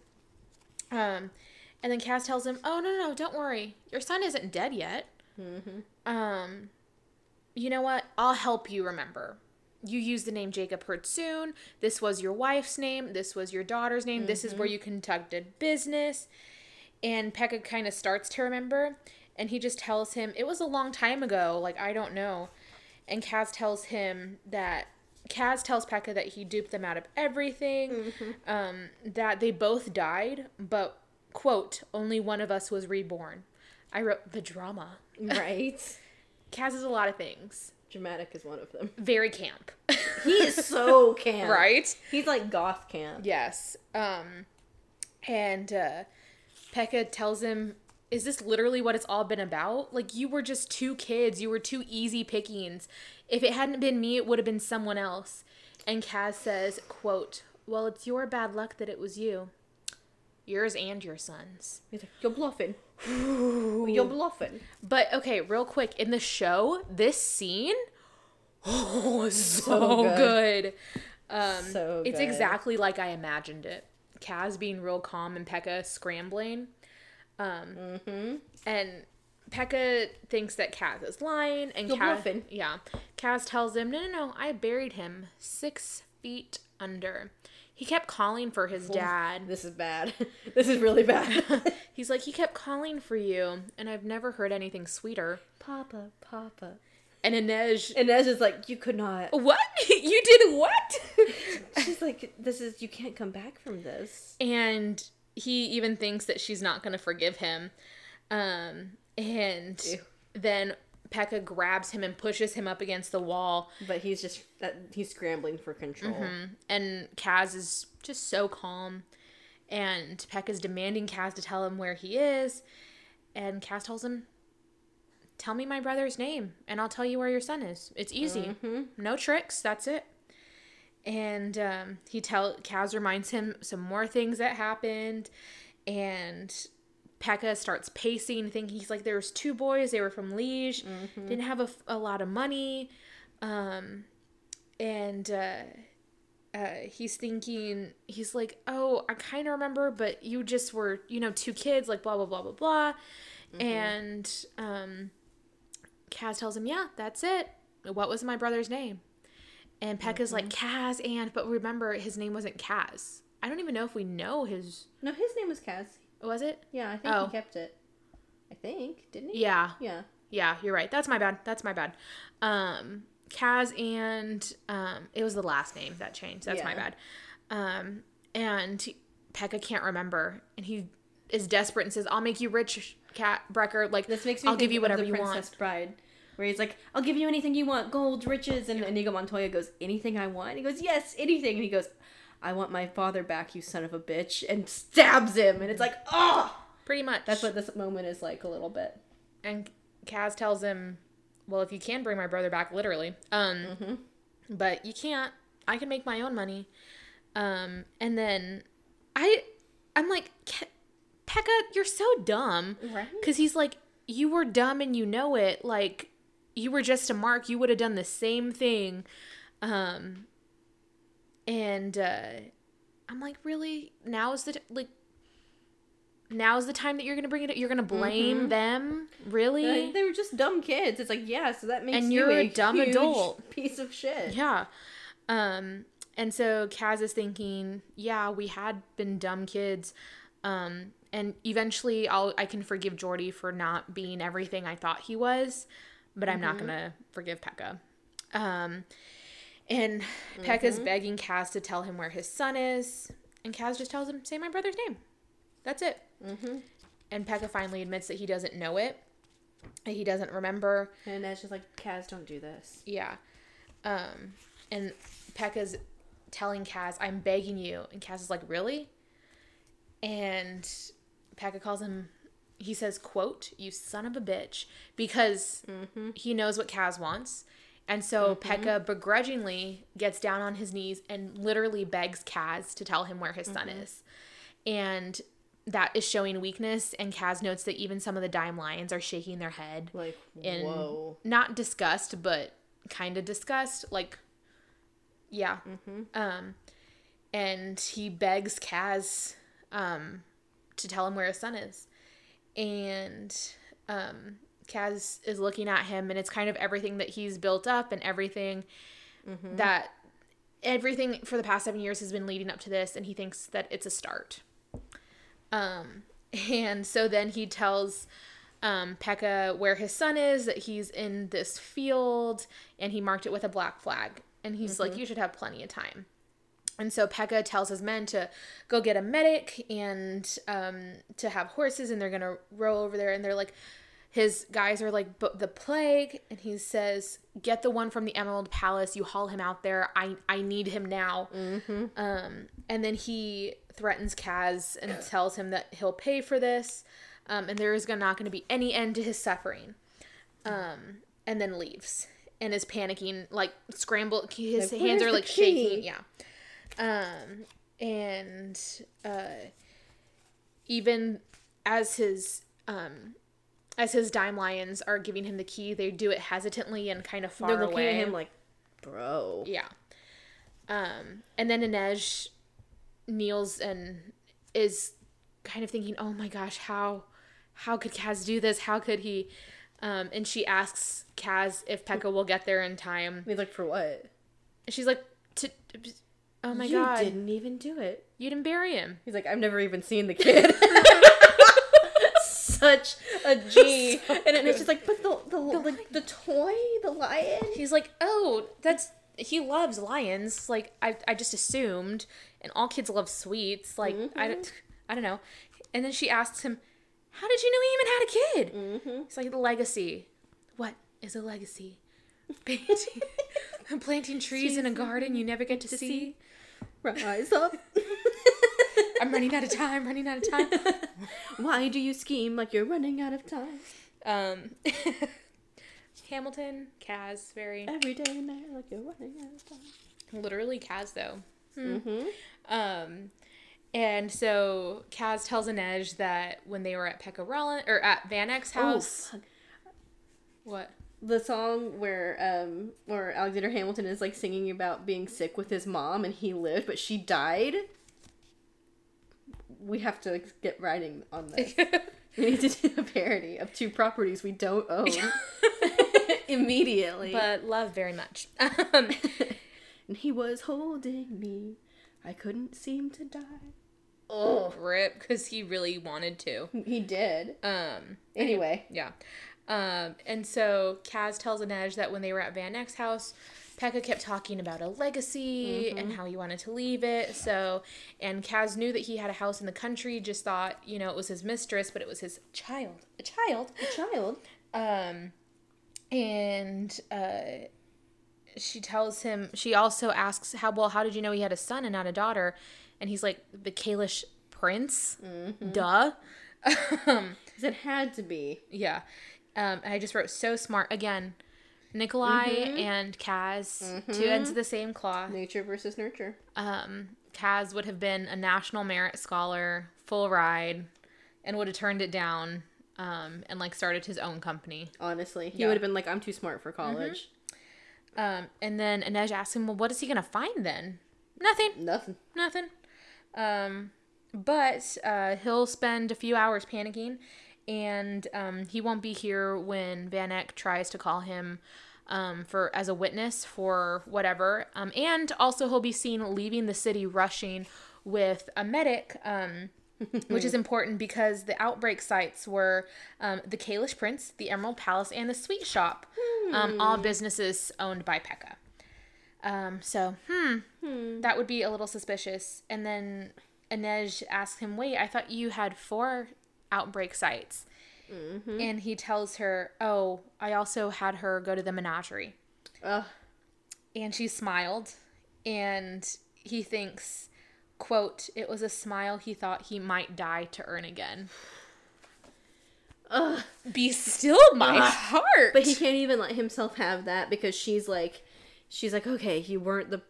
Um, and then Kaz tells him, "Oh no, no, no, don't worry. Your son isn't dead yet. Mm-hmm. Um, you know what? I'll help you remember. You used the name Jakob Hertzoon. This was your wife's name. This was your daughter's name. This is where Mm-hmm. you conducted business." And Pekka kind of starts to remember, and he just tells him, "It was a long time ago. Like I don't know." And Kaz tells him that Kaz tells Pekka that he duped them out of everything, Mm-hmm. um, that they both died, but quote, only one of us was reborn. I wrote the drama. Right. [LAUGHS] Kaz is a lot of things. Dramatic is one of them. Very camp. [LAUGHS] He is so camp. right? He's like goth camp. Yes. Um and uh Pekka tells him is this literally what it's all been about? Like you were just two kids, you were two easy pickings. If it hadn't been me, it would have been someone else. And Kaz says, quote, Well, it's your bad luck that it was you. Yours and your son's. He's like, you're bluffing. [SIGHS] You're bluffing. But okay, real quick, in the show, this scene [GASPS] oh so, So good. Um So it's exactly like I imagined it. Kaz being real calm and Pekka scrambling. Um Mm-hmm. and Pekka thinks that Kaz is lying and You're Kaz bluffing. Yeah. Kaz tells him, No no no, I buried him six feet under. He kept calling for his dad. This is bad. [LAUGHS] this is really bad. [LAUGHS] He's like, he kept calling for you, and I've never heard anything sweeter. Papa, Papa. And Inej And Ez is like, you could not. What? [LAUGHS] you did what? She's like, this is, you can't come back from this. and he even thinks that she's not going to forgive him. Um, and Ew. then Pekka grabs him and pushes him up against the wall. But he's just, that he's scrambling for control. Mm-hmm. And Kaz is just so calm. And Pekka's demanding Kaz to tell him where he is. And Kaz tells him, Tell me my brother's name, and I'll tell you where your son is. It's easy. Mm-hmm. No tricks. That's it. And um, he tell Kaz reminds him some more things that happened, and Pekka starts pacing, thinking he's like, there was two boys. They were from Lij, didn't have a, a, lot of money, um, and uh, uh, he's thinking he's like, oh, I kind of remember, but you just were, you know, two kids, like blah blah blah blah blah, and um, Kaz tells him, yeah, that's it. What was my brother's name? And Pekka's like Kaz, and but remember his name wasn't Kaz. I don't even know if we know his. No, his name was Kaz. Was it? Yeah, I think Oh. he kept it. I think, didn't he? Yeah, Yeah. yeah, you're right. That's my bad. That's my bad. Um, Kaz and um, it was the last name that changed. That's my bad. Um, and Pekka can't remember, and he is desperate and says, "I'll make you rich, Kaz Brekker. Like This makes me I'll give you whatever the you Princess want." Bride, where he's like, "I'll give you anything you want, gold, riches," and Inigo Montoya goes, "Anything I want." And he goes, "Yes, anything." And he goes, "I want my father back, you son of a bitch," and stabs him. And it's like, oh, Pretty much. that's what this moment is like a little bit. and Kaz tells him, "Well, if you can bring my brother back, literally, um, Mm-hmm. but you can't. I can make my own money." Um, and then I, I'm like, "Ke- Pekka, you're so dumb, Right? Because he's like, you were dumb and you know it. Like, you were just a mark. You would have done the same thing. Um, and uh, I'm like, really? Now is the t- like. is the time that you're gonna bring it. You're gonna blame them, really? Like, they were just dumb kids. It's like, yeah, so that makes And you you're a a dumb adult. [LAUGHS] piece of shit. Yeah. Um, and so Kaz is thinking, yeah, we had been dumb kids. Um, and eventually I'll I can forgive Jordy for not being everything I thought he was, but I'm not gonna forgive Pekka. Um and Pekka's begging Kaz to tell him where his son is, and Kaz just tells him, say my brother's name. That's it. Mm-hmm. And Pekka finally admits that he doesn't know it. He doesn't remember. And that's just like, Kaz, don't do this. Yeah. Um, and Pekka's telling Kaz, I'm begging you. And Kaz is like, really? And Pekka calls him, he says, quote, you son of a bitch, because he knows what Kaz wants. And so Pekka begrudgingly gets down on his knees and literally begs Kaz to tell him where his son is. And that is showing weakness. And Kaz notes that even some of the dime lions are shaking their head Like, in whoa. not disgust but kind of disgust like yeah um and he begs kaz um to tell him where his son is and um kaz is looking at him and it's kind of everything that he's built up and everything that everything for the past seven years has been leading up to this and he thinks that it's a start um [LAUGHS] and so then he tells um, Pekka where his son is, that he's in this field, and he marked it with a black flag. And he's like, You should have plenty of time. And so Pekka tells his men to go get a medic and um, to have horses, and they're gonna row over there. And they're like, his guys are like, the plague, and he says, "Get the one from the Emerald Palace. You haul him out there. I I need him now." Um, and then he threatens Kaz and tells him that he'll pay for this, um, and there is not going to be any end to his suffering. Um, and then leaves and is panicking, like scramble His Like, hands are like key?" shaking. Yeah. Um, and uh, even as his um, as his dime lions are giving him the key, they do it hesitantly and kind of far They're looking away. at him like, bro. Yeah. Um, and then Inej kneels and is kind of thinking, "Oh my gosh, how how could Kaz do this? How could he?" Um, and she asks Kaz if Pekka will get there in time. He's like, for what? And she's like, "To oh my you god, didn't even do it. you didn't bury him." He's like, I've never even seen the kid. [LAUGHS] Such a G. [LAUGHS] So and it's just like, but the the, like the toy, the lion. He's like, "Oh, that's he loves lions. Like I I just assumed, and all kids love sweets. Like I don't I don't know." And then she asks him, "How did you know he even had a kid?" Mm-hmm. It's like the legacy. What is a legacy? [LAUGHS] Planting, planting trees in a garden you never get to, see. Rise up. [LAUGHS] I'm running out of time. Running out of time. [LAUGHS] Why do you scheme like you're running out of time? Um, [LAUGHS] Hamilton, Kaz, very Every day and night like you're running out of time. literally Kaz though. Mm-hmm. Um, and so Kaz tells Inej that when they were at Pekka Rollin or at Van Eck's house, what? the song where um where Alexander Hamilton is like singing about being sick with his mom and he lived but she died. We have to get writing on [LAUGHS] this. we need to do a parody of two properties we don't own [LAUGHS] immediately. but love very much. Um, [LAUGHS] and he was holding me. I couldn't seem to die. oh, rip, because he really wanted to. He did. Um, Anyway, yeah. Um, and so Kaz tells Inej that when they were at Van Eck's house, Pekka kept talking about a legacy and how he wanted to leave it. So, and Kaz knew that he had a house in the country, just thought, you know, it was his mistress, but it was his child. A child. a child. Um, and uh, she tells him. She also asks, "How well? How did you know he had a son and not a daughter?" And he's like, "The Kaelish prince, duh." [LAUGHS] um, it had to be. yeah. Um, and I just wrote so smart again. Nikolai and Kaz, two ends of the same cloth. Nature versus nurture. Um, Kaz would have been a national merit scholar, full ride, and would have turned it down. Um, and like started his own company. Honestly, he Yeah. would have been like, "I'm too smart for college." Um, and then Inej asks him, well, what is he going to find then? Nothing. Nothing. Nothing. Um, but uh, he'll spend a few hours panicking, and um, he won't be here when Van Eck tries to call him um, for as a witness for whatever. Um, and also he'll be seen leaving the city rushing with a medic. Um, [LAUGHS] which is important because the outbreak sites were um, the Kaelish Prince, the Emerald Palace, and the Sweet Shop, um, all businesses owned by Pekka. Um, so, hmm, that would be a little suspicious. And then Inej asks him, "Wait, I thought you had four outbreak sites." Mm-hmm. And he tells her, "Oh, I also had her go to the menagerie." Ugh. And she smiled, and he thinks, "quote It was a smile he thought he might die to earn again." Ugh. Be still my Ugh. heart. But he can't even let himself have that because she's like, she's like, okay, you weren't the,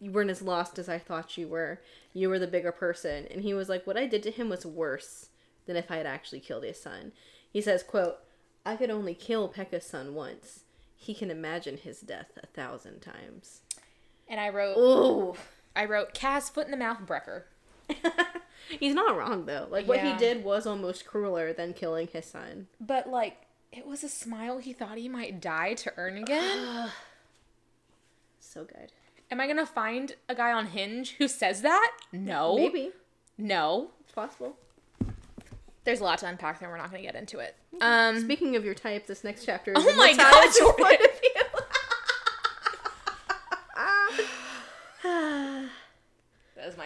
you weren't as lost as I thought you were. You were the bigger person. And he was like, what I did to him was worse than if I had actually killed his son. He says, quote, I could only kill Pekka's son once. He can imagine his death a thousand times. and I wrote, Oh, I wrote, "Kaz foot in the mouth, Brekker." [LAUGHS] he's not wrong though. Like what Yeah. he did was almost crueler than killing his son. But like, it was a smile he thought he might die to earn [SIGHS] again. So good. Am I gonna find a guy on Hinge who says that? No. Maybe No. it's possible. There's a lot to unpack there. We're not gonna get into it. Um. Speaking of your type, this next chapter is Oh my God, [LAUGHS] Jordan. point of view.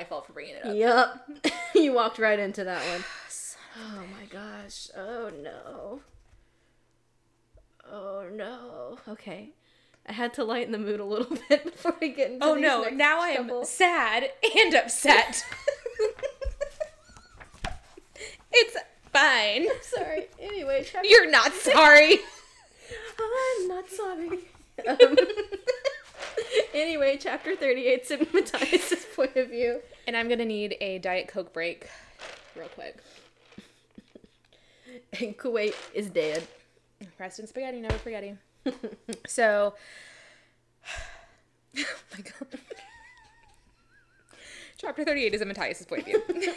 my fault for bringing it up. Yep, [LAUGHS] you walked right into that one. [SIGHS] Oh my gosh. Oh no. Oh no. Okay. I had to lighten the mood a little [LAUGHS] bit before we get into Oh no, now I am sad and upset. it's fine. Sorry. Anyway, chapter You're not [LAUGHS] sorry. I'm not sorry. [LAUGHS] Um, anyway, chapter 38, Sim Matthias' point of view. And I'm gonna need a Diet Coke break real quick. And Kuwei is dead. Rest in spaghetti, never spaghetti. [LAUGHS] so, [SIGHS] oh my god. Chapter 38 is in Matthias' point of view.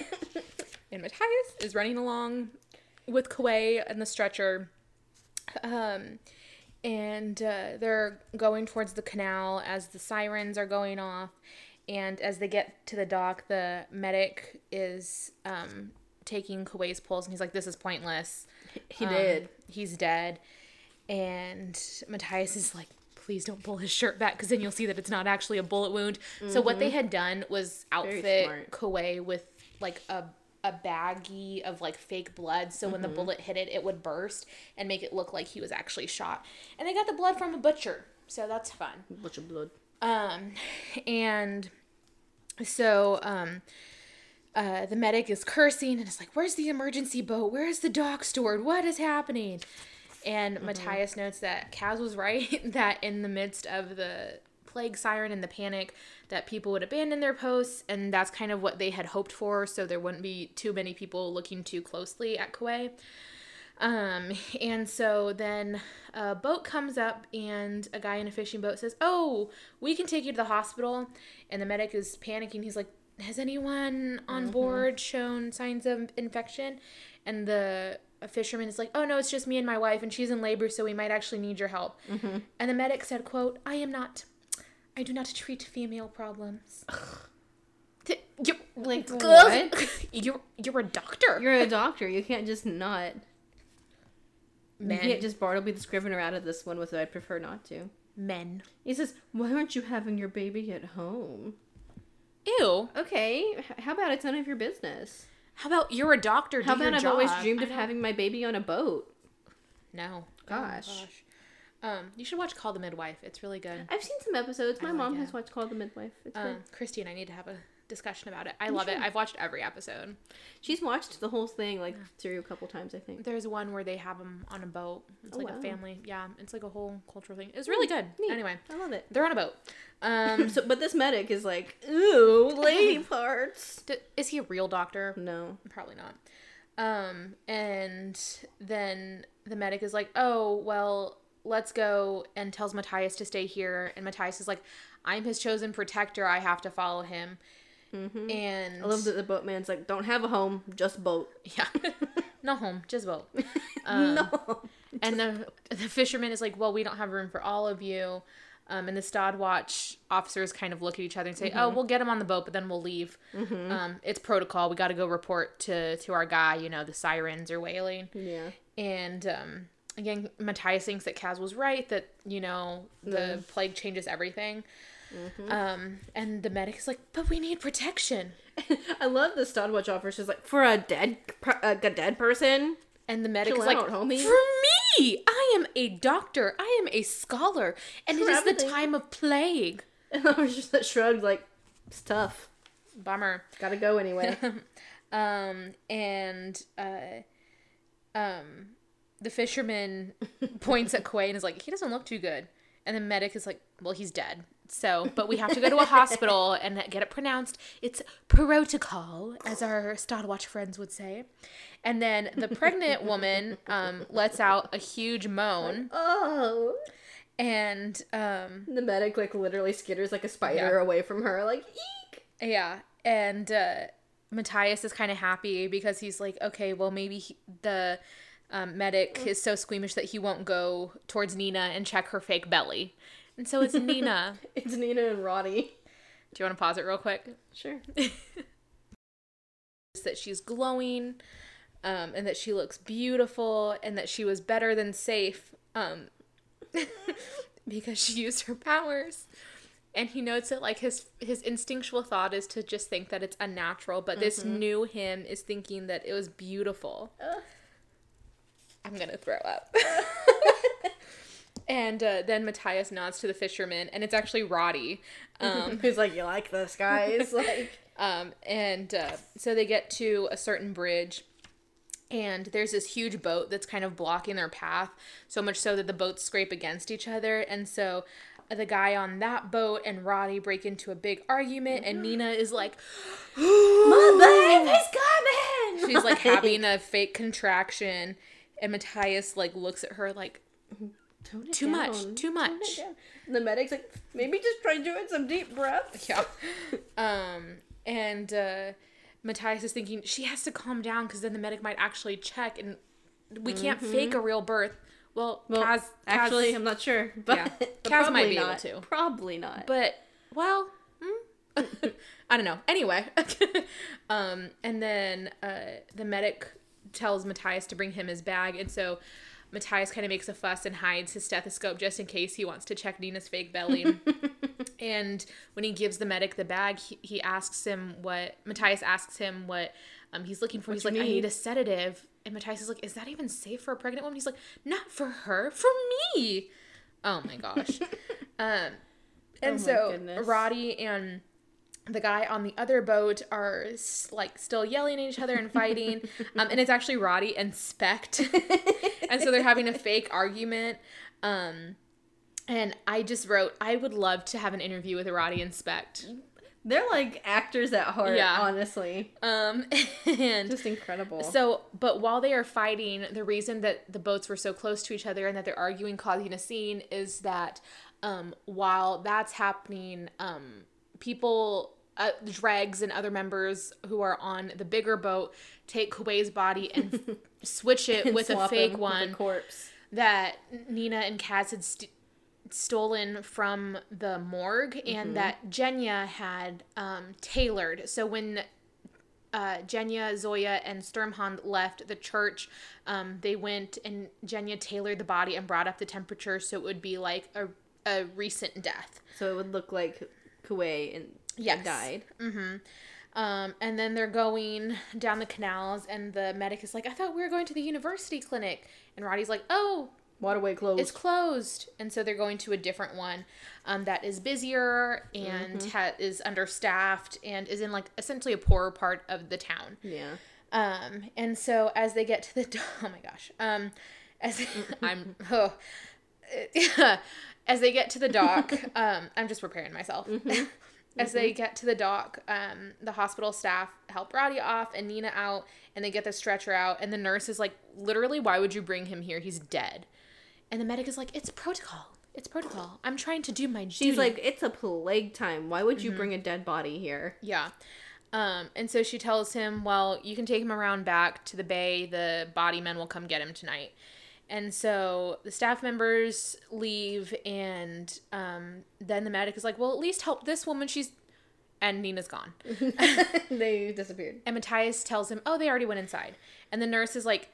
And Matthias is running along with Kuwei and the stretcher. Um, and uh, they're going towards the canal as the sirens are going off. And as they get to the dock, the medic is um, taking Kuwei's pulse, and he's like, "This is pointless." He Um, did. He's dead. And Matthias is like, please don't pull his shirt back because then you'll see that it's not actually a bullet wound. So what they had done was outfit. Kuwei with like a a baggie of like fake blood so when the bullet hit it it would burst and make it look like he was actually shot. And they got the blood from a butcher. So that's fun. butcher blood. Um, and so um, uh, the medic is cursing and it's like, "Where's the emergency boat? Where's the dock stored? What is happening?" And Matthias notes that Kaz was right [LAUGHS] that in the midst of the plague siren and the panic, that people would abandon their posts, and that's kind of what they had hoped for. So there wouldn't be too many people looking too closely at Kuwei. Um, and so then a boat comes up, and a guy in a fishing boat says, "Oh, we can take you to the hospital." And the medic is panicking. He's like, "Has anyone on board shown signs of infection?" And the a fisherman is like, "Oh no, it's just me and my wife, and she's in labor, so we might actually need your help." And the medic said, "Quote: I am not. I do not treat female problems." You're Like, what? [LAUGHS] You're you're a doctor. You're a doctor. You can't just not. men. You can't just Bartleby the Scrivener out of this one with I'd prefer not to. men. He says, Why aren't you having your baby at home? Ew. Okay, how about it's none of your business? How about you're a doctor? Do How your about I've always dreamed of having my baby on a boat? No. Gosh. Oh gosh. Um, you should watch Call the Midwife. It's really good. I've seen some episodes. My like mom it. has watched Call the Midwife. It's Um, good. Christy and I need to have a discussion about it. I love it. I've watched every episode. She's watched the whole thing like through a couple times, I think. There's one where they have them on a boat. It's Oh, like wow. a family. Yeah, it's like a whole cultural thing. It's really good. Neat. Anyway, I love it. they're on a boat. Um, [LAUGHS] So, but this medic is like, ooh, lady [LAUGHS] parts. is he a real doctor? No. Probably not. Um, and then the medic is like, "Oh, well, let's go," and tells Matthias to stay here. And Matthias is like, "I'm his chosen protector. I have to follow him." Mhm. And I love that the boatman's like, don't have a home, just boat. Yeah, [LAUGHS] no home, just boat. [LAUGHS] Um, no. And the the fisherman is like, "Well, we don't have room for all of you." Um, and the Stadwatch officers kind of look at each other and say, "Oh, we'll get him on the boat, but then we'll leave. Um, it's protocol. We got to go report to to our guy. You know, the sirens are wailing." Yeah. And um, again, Matthias thinks that Kaz was right that you know the plague changes everything. Um, and the medic is like, "But we need protection." [LAUGHS] I love the Stadwatch officer's like, for a dead, a dead person? And the medic Chill is like, out, homie. "For me, I am a doctor. I am a scholar, and it is the time of plague." [LAUGHS] And I was just that shrugged like, it's tough. Bummer. Gotta go anyway. [LAUGHS] Um, and uh, um, the fisherman points at Kuwei and is like, "He doesn't look too good." And the medic is like, "Well, he's dead." So, but we have to go to a hospital and get it pronounced. It's protocol, as our Stadwatch friends would say. And then the pregnant woman um, lets out a huge moan, oh. and um, The medic like literally skitters like a spider Yeah. away from her, like, eek. Yeah, and uh, Matthias is kind of happy because he's like, okay, well maybe he, the um, medic is so squeamish that he won't go towards Nina and check her fake belly, and so it's [LAUGHS] Nina. It's Nina and Rotty. Do you want to pause it real quick? Sure. [LAUGHS] that she's glowing, um, and that she looks beautiful, and that she was better than safe, um, [LAUGHS] because she used her powers. and he notes that like his his instinctual thought is to just think that it's unnatural, but this new him is thinking that it was beautiful. Ugh. I'm gonna throw up. [LAUGHS] and uh, then Matthias nods to the fisherman, and it's actually Rotty. Um, [LAUGHS] Who's like, you like this, guys? [LAUGHS] like, um, and uh, so they get to a certain bridge, and there's this huge boat that's kind of blocking their path, so much so that the boats scrape against each other. And so the guy on that boat and Rotty break into a big argument, and [GASPS] Nina is like, my [GASPS] babe is coming. she's like having a fake contraction, and Matthias like looks at her like, Too much, down. too much. down. And the medic's like, maybe just try doing some deep breaths. yeah. Um, and uh, Matthias is thinking she has to calm down because then the medic might actually check, and we can't fake a real birth. Well, Well, Kaz, Kaz- actually, I'm not sure, but, Yeah. but Kaz [LAUGHS] might be able to. Probably not. but well, hmm? [LAUGHS] I don't know. Anyway, [LAUGHS] um, and then uh, the medic tells Matthias to bring him his bag, and so Matthias kind of makes a fuss and hides his stethoscope just in case he wants to check Nina's fake belly. [LAUGHS] and when he gives the medic the bag, he, he asks him what Matthias asks him what um, he's looking for. he's you like, I need?" need a sedative. And Matthias is like, Is that even safe for a pregnant woman? He's like, Not for her, for me. Oh my gosh. [LAUGHS] um, and Oh my so goodness. Rotty and the guy on the other boat are like still yelling at each other and fighting. [LAUGHS] um, and it's actually Rotty and Specht. [LAUGHS] and so they're having a fake argument. Um, and I just wrote, I would love to have an interview with Rotty and Specht. They're like actors at heart, Yeah. honestly. Um, [LAUGHS] and Just incredible. so, but while they are fighting, the reason that the boats were so close to each other and that they're arguing, causing a scene, is that um, while that's happening, um, people, uh, dregs and other members who are on the bigger boat take Kuwei's body and [LAUGHS] switch it And with a fake one corpse. that Nina and Kaz had st- stolen from the morgue and that Genya had um, tailored. So when uh, Genya, Zoya, and Sturmhond left the church, um, they went and Genya tailored the body and brought up the temperature so it would be like a, a recent death. So it would look like Kuwei and Yes. died. Um, and then they're going down the canals, and the medic is like, I thought we were going to the university clinic. And Rotty's like, Oh, Waterway closed. it's closed and so they're going to a different one um, that is busier and ha- is understaffed and is in like essentially a poorer part of the town yeah. um, and so as they get to the [LAUGHS] oh my gosh um, as i'm [LAUGHS] oh [LAUGHS] as they get to the dock [LAUGHS] um, i'm just preparing myself [LAUGHS] as they get to the dock um, the hospital staff help rotty off and nina out and they get the stretcher out and the nurse is like literally why would you bring him here he's dead and the medic is like it's protocol it's protocol i'm trying to do my She's duty." like, it's a plague time. Why would you Mm-hmm. bring a dead body here? Yeah. Um, and so she tells him, well, you can take him around back to the bay. The body men will come get him tonight. And so the staff members leave, and um, then the medic is like, well, at least help this woman. She's. And Nina's gone. [LAUGHS] they disappeared. And Matthias tells him, oh, they already went inside. And the nurse is like,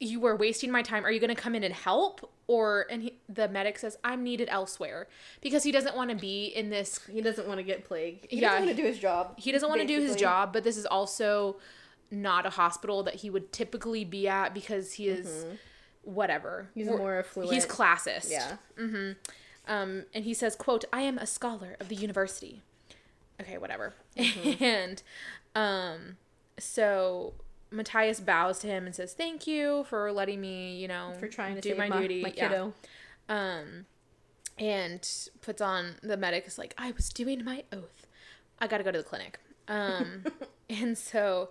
you were wasting my time. Are you going to come in and help? Or, and he, the medic says, I'm needed elsewhere. Because he doesn't want to be in this He doesn't want to get plague. He Yeah, doesn't want to do his job. he doesn't want to do his job, but this is also not a hospital that he would typically be at because he is whatever. Mm-hmm. He's more affluent. He's classist. Yeah. Um, and he says, "quote I am a scholar of the university." Okay, whatever. Mm-hmm. [LAUGHS] and um, so Matthias bows to him and says, "Thank you for letting me, you know, For trying to do my, my, duty." my Yeah. kiddo. Um, and puts on the medic is like, I was doing my oath. I gotta go to the clinic. Um, [LAUGHS] and so,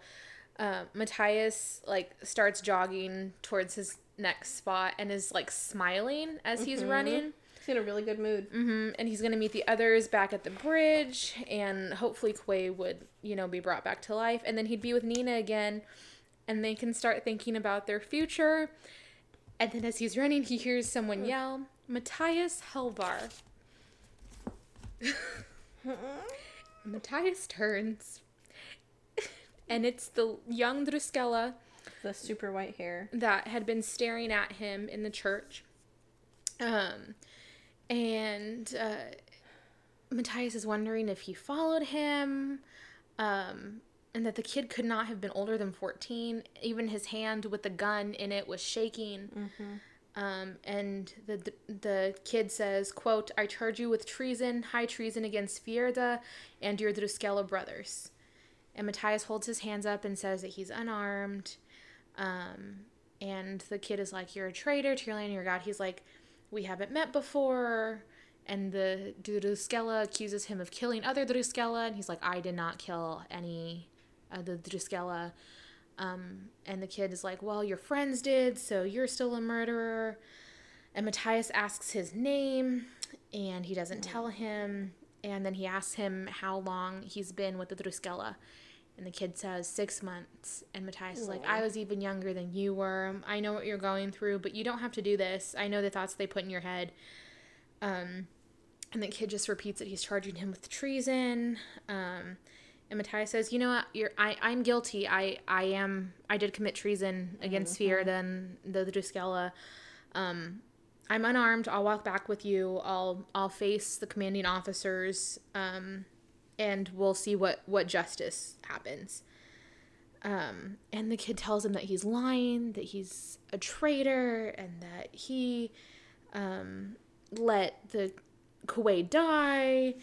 uh, Matthias like starts jogging towards his next spot and is like smiling as he's running. He's in a really good mood. hmm And he's gonna meet the others back at the bridge, and hopefully Kuwei would, you know, be brought back to life, and then he'd be with Nina again, and they can start thinking about their future. And then as he's running, he hears someone yell, "Matthias Helvar." [LAUGHS] Matthias turns, and it's the young Druskelle The super white hair. that had been staring at him in the church. Um, and uh, Matthias is wondering if he followed him, um, and that the kid could not have been older than 14. Even his hand with the gun in it was shaking. Um, and the, the the kid says, "quote I charge you with treason, high treason against Fjerda and your Druskelle brothers." And Matthias holds his hands up and says that he's unarmed. Um, and the kid is like, "You're a traitor to your land and your god." He's like, "We haven't met before." And the Druskelle accuses him of killing other Druskelle, and he's like, "I did not kill any of the Druskelle." Um, and the kid is like, "Well, your friends did, so you're still a murderer." And Matthias asks his name, and he doesn't tell him. And then he asks him how long he's been with the Druskelle. And the kid says six months. And Matthias is like, I was even younger than you were. I know what you're going through, but you don't have to do this. I know the thoughts they put in your head. Um, and the kid just repeats that he's charging him with treason. Um, and Matthias says, "You know what? You're I I'm guilty. I I am I did commit treason against Fear. and the, the Druskelle. Um, I'm unarmed. I'll walk back with you. I'll I'll face the commanding officers. Um, and we'll see what what justice happens." Um, and the kid tells him that he's lying, that he's a traitor, and that he um, let the Kuwei die.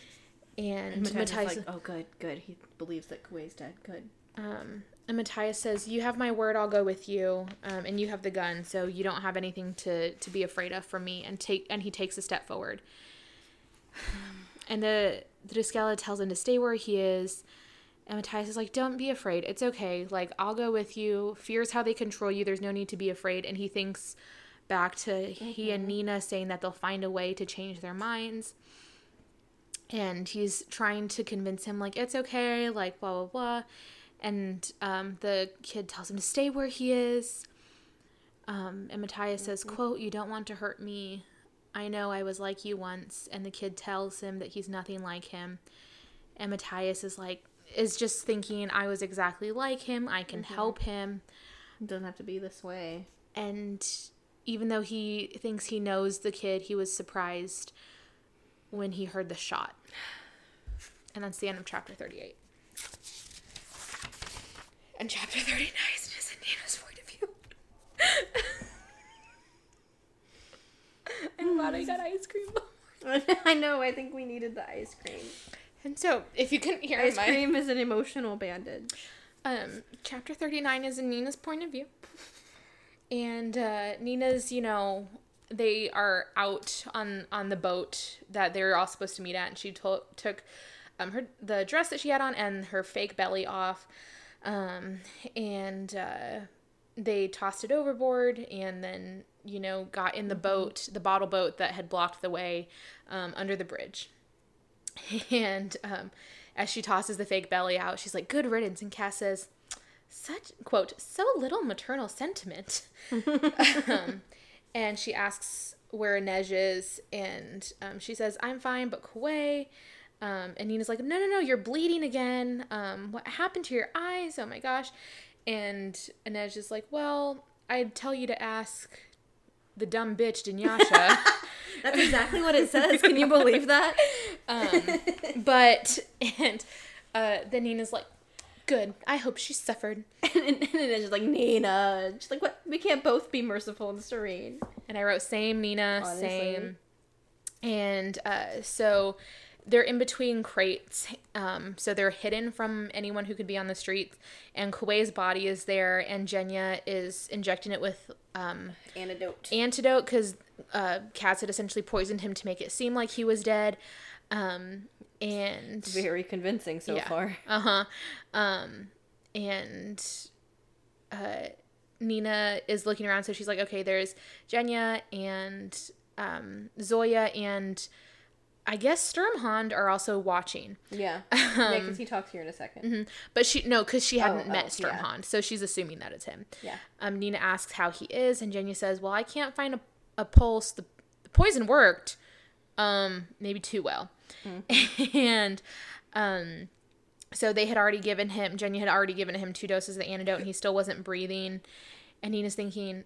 And, And Matthias, like, oh, good, good. He believes that Kuwei's dead. Good. um, and Matthias says, "You have my word. I'll go with you, um, and you have the gun, so you don't have anything to to be afraid of from me." And take and he takes a step forward. [SIGHS] And the the Druskelle tells him to stay where he is. And Matthias is like, "Don't be afraid. It's okay. Like I'll go with you. Fear's how they control you. There's no need to be afraid." And he thinks back to he and Nina saying that they'll find a way to change their minds. And he's trying to convince him like it's okay, like blah blah blah. And um, the kid tells him to stay where he is. Um, and Matthias says, "quote You don't want to hurt me. I know I was like you once." And the kid tells him that he's nothing like him. And Matthias is like, is just thinking, "I was exactly like him. I can mm-hmm. help him." It doesn't have to be this way. And even though he thinks he knows the kid, he was surprised when he heard the shot. And that's the end of chapter 38. And chapter 39 is in Nina's point of view. [LAUGHS] [LAUGHS] I'm glad I got ice cream. [LAUGHS] I know. I think we needed the ice cream. And so, if you couldn't hear Ice my cream is an emotional bandage. um, chapter 39 is in Nina's point of view. And uh, Nina's, you know, they are out on on the boat that they're all supposed to meet at, and she to- took um, her the dress that she had on and her fake belly off, um, and uh, they tossed it overboard, and then you know got in the boat, the bottle boat that had blocked the way um, under the bridge. [LAUGHS] And um, as she tosses the fake belly out, she's like, "Good riddance." And Kaz says, "Such quote, so little maternal sentiment." [LAUGHS] um, and she asks where Inej is, and um, she says, "I'm fine, but Kuwei." Um, and Nina's like, "No, no, no, you're bleeding again. Um, what happened to your eyes? Oh my gosh!" And Inej is like, "Well, I'd tell you to ask the dumb bitch Dunyasha." [LAUGHS] That's exactly what it says. Can you [LAUGHS] believe that? Um, but and uh, then Nina's like, "Good. I hope she suffered." [LAUGHS] and, and, and it's just like Nina. She's like, what? We can't both be merciful and serene. And I wrote same Nina, Honestly. same. And uh, so they're in between crates, um, so they're hidden from anyone who could be on the streets. And Kuwei's body is there, and Genya is injecting it with um, Antidote. antidote because uh, had essentially poisoned him to make it seem like he was dead. Um, and Very convincing so Yeah. far. [LAUGHS] Uh huh. Um, and uh, Nina is looking around, so she's like, okay, there's Genya and um, Zoya and I guess Sturmhond are also watching. Yeah. [LAUGHS] yeah, because he talks here in a 2nd But she, no, because she hadn't Oh, met oh, yeah. So she's assuming that it's him. Yeah. Um, Nina asks how he is, and Genya says, well, I can't find a, a pulse. The, the poison worked, um, maybe too well. [LAUGHS] and um, so they had already given him, Genya had already given him two doses of the antidote, and he still wasn't breathing. And Nina's thinking,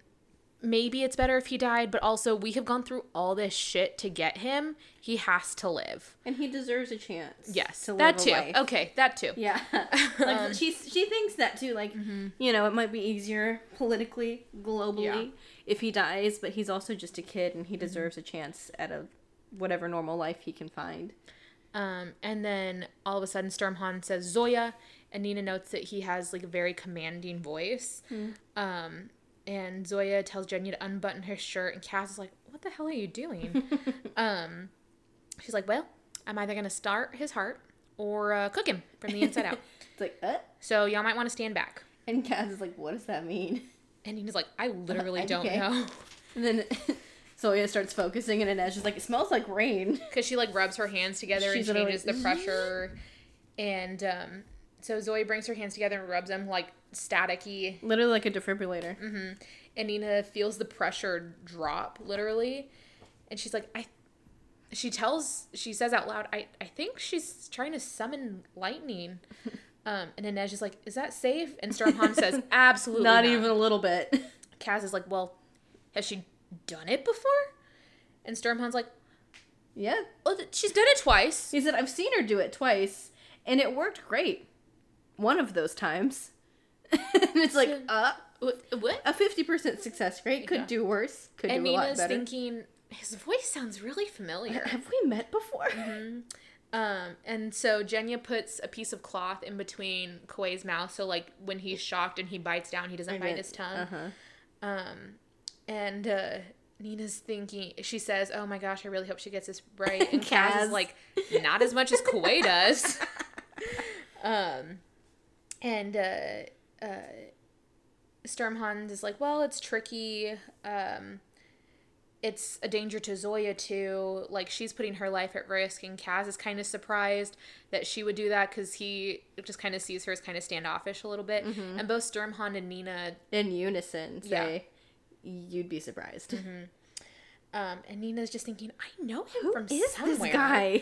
maybe it's better if he died, but also we have gone through all this shit to get him. He has to live. And he deserves a chance. Yes, to live that too. life. Okay, that too. Yeah, [LAUGHS] like she she thinks that too. Like you know, it might be easier politically, globally, Yeah. if he dies, but he's also just a kid, and he deserves a chance at a whatever normal life he can find. Um, and then all of a sudden, Sturmhond says Zoya, and Nina notes that he has like a very commanding voice. Um, and Zoya tells Genya to unbutton her shirt, and Kaz is like, "What the hell are you doing?" [LAUGHS] um, she's like, "Well, I'm either gonna start his heart or uh, cook him from the inside out. [LAUGHS] It's like, uh, So y'all might want to stand back." and Kaz is like, what does that mean? And Nina's like, "I literally Uh, [LAUGHS] don't okay. know," And then Zoya starts focusing, and Inej is like, it smells like rain. because she like rubs her hands together She's and changes the pressure. And um, so Zoe brings her hands together and rubs them like staticky Literally like a defibrillator. and Nina feels the pressure drop literally and she's like I she tells she says out loud I I think she's trying to summon lightning [LAUGHS] um and Inej is like is that safe and Sturmhond says [LAUGHS] absolutely Not not, even a little bit. [LAUGHS] Kaz is like well has she done it before and Sturmhond's like yeah. Well, th- she's done it twice He said, I've seen her do it twice, and it worked great. One of those times. [LAUGHS] and it's like, uh, what, a 50% success rate could Yeah. do worse, could and do a lot Nina's better. thinking his voice sounds really familiar Have we met before? Um, and so Genya puts a piece of cloth in between Kuwei's mouth, so like when he's shocked and he bites down, he doesn't bite his tongue. Uh-huh. Um, and uh, Nina's thinking, she says, "Oh my gosh, I really hope she gets this right." And Kaz, [LAUGHS] Kaz. is like, "Not as much as Kuwei does." [LAUGHS] um, and uh, uh, Sturmhond is like, "Well, it's tricky. Um, it's a danger to Zoya too. Like she's putting her life at risk, and Kaz is kind of surprised that she would do that because he just kind of sees her as kind of standoffish a little bit. Mm-hmm. And both Sturmhond and Nina, In unison, Yeah. say, you'd be surprised. um, and Nina's just thinking, I know him Who from is somewhere. this guy?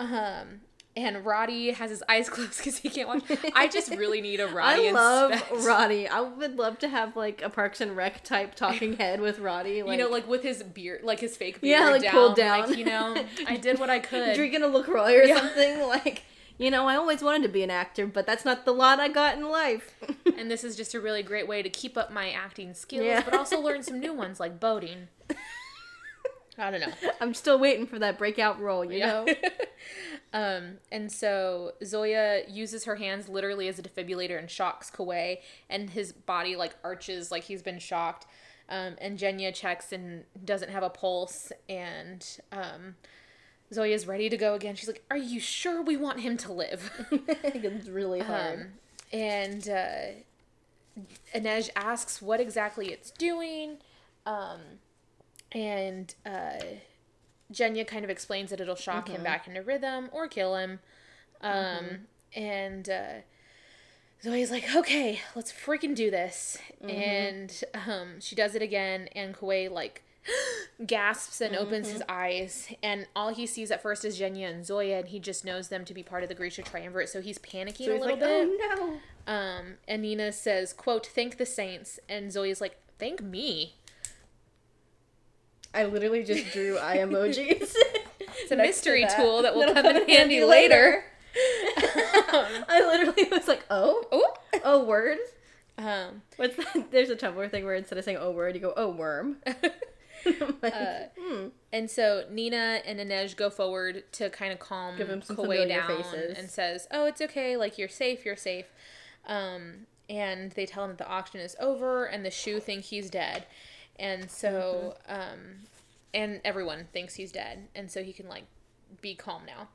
Um, and Rotty has his eyes [LAUGHS] closed because he can't watch. I just really need a [LAUGHS] Rotty. I love inspect. Rotty. I would love to have like a Parks and Rec type talking head with Rotty. Like, you know, like with his beard, like his fake beard, Yeah, like, down, pulled down. Like you know, [LAUGHS] I did what I could. drinking a Lacroix or Yeah. something. Like, you know, I always wanted to be an actor, but that's not the lot I got in life. And this is just a really great way to keep up my acting skills, Yeah. but also learn some new ones like boating. I don't know. I'm still waiting for that breakout role. You Yeah. know. Um, and so Zoya uses her hands literally as a defibrillator and shocks Kuwei, and his body like arches like he's been shocked. Um, and Genya checks and doesn't have a pulse, and um, Zoya's ready to go again. She's like, "Are you sure we want him to live?" [LAUGHS] it's really hard. Um, and uh, Inej asks what exactly it's doing. Um, and uh, Genya kind of explains that it'll shock him back into rhythm or kill him. Um, And uh, Zoe's like, okay, let's freaking do this. And um, she does it again, and Kuwei, like, gasps and opens his eyes. And all he sees at first is Genya and Zoya and he just knows them to be part of the Grisha triumvirate so he's panicking so a little like, bit. oh no. um and Nina says quote thank the saints. And Zoya's like thank me I literally just drew eye [LAUGHS] emojis. it's a [LAUGHS] mystery that. tool that will That'll come in handy later [LAUGHS] I literally was like, oh, oh oh word. um What's that? There's a Tumblr thing where instead of saying oh word, you go oh worm. Like, Uh, hmm. And so Nina and Inej go forward to kind of calm Give him some familiar down faces. and says, "Oh, it's okay. Like you're safe. You're safe." Um, and they tell him that the auction is over, and the Shu think he's dead, and so Mm-hmm. um, and everyone thinks he's dead, and so he can like be calm now.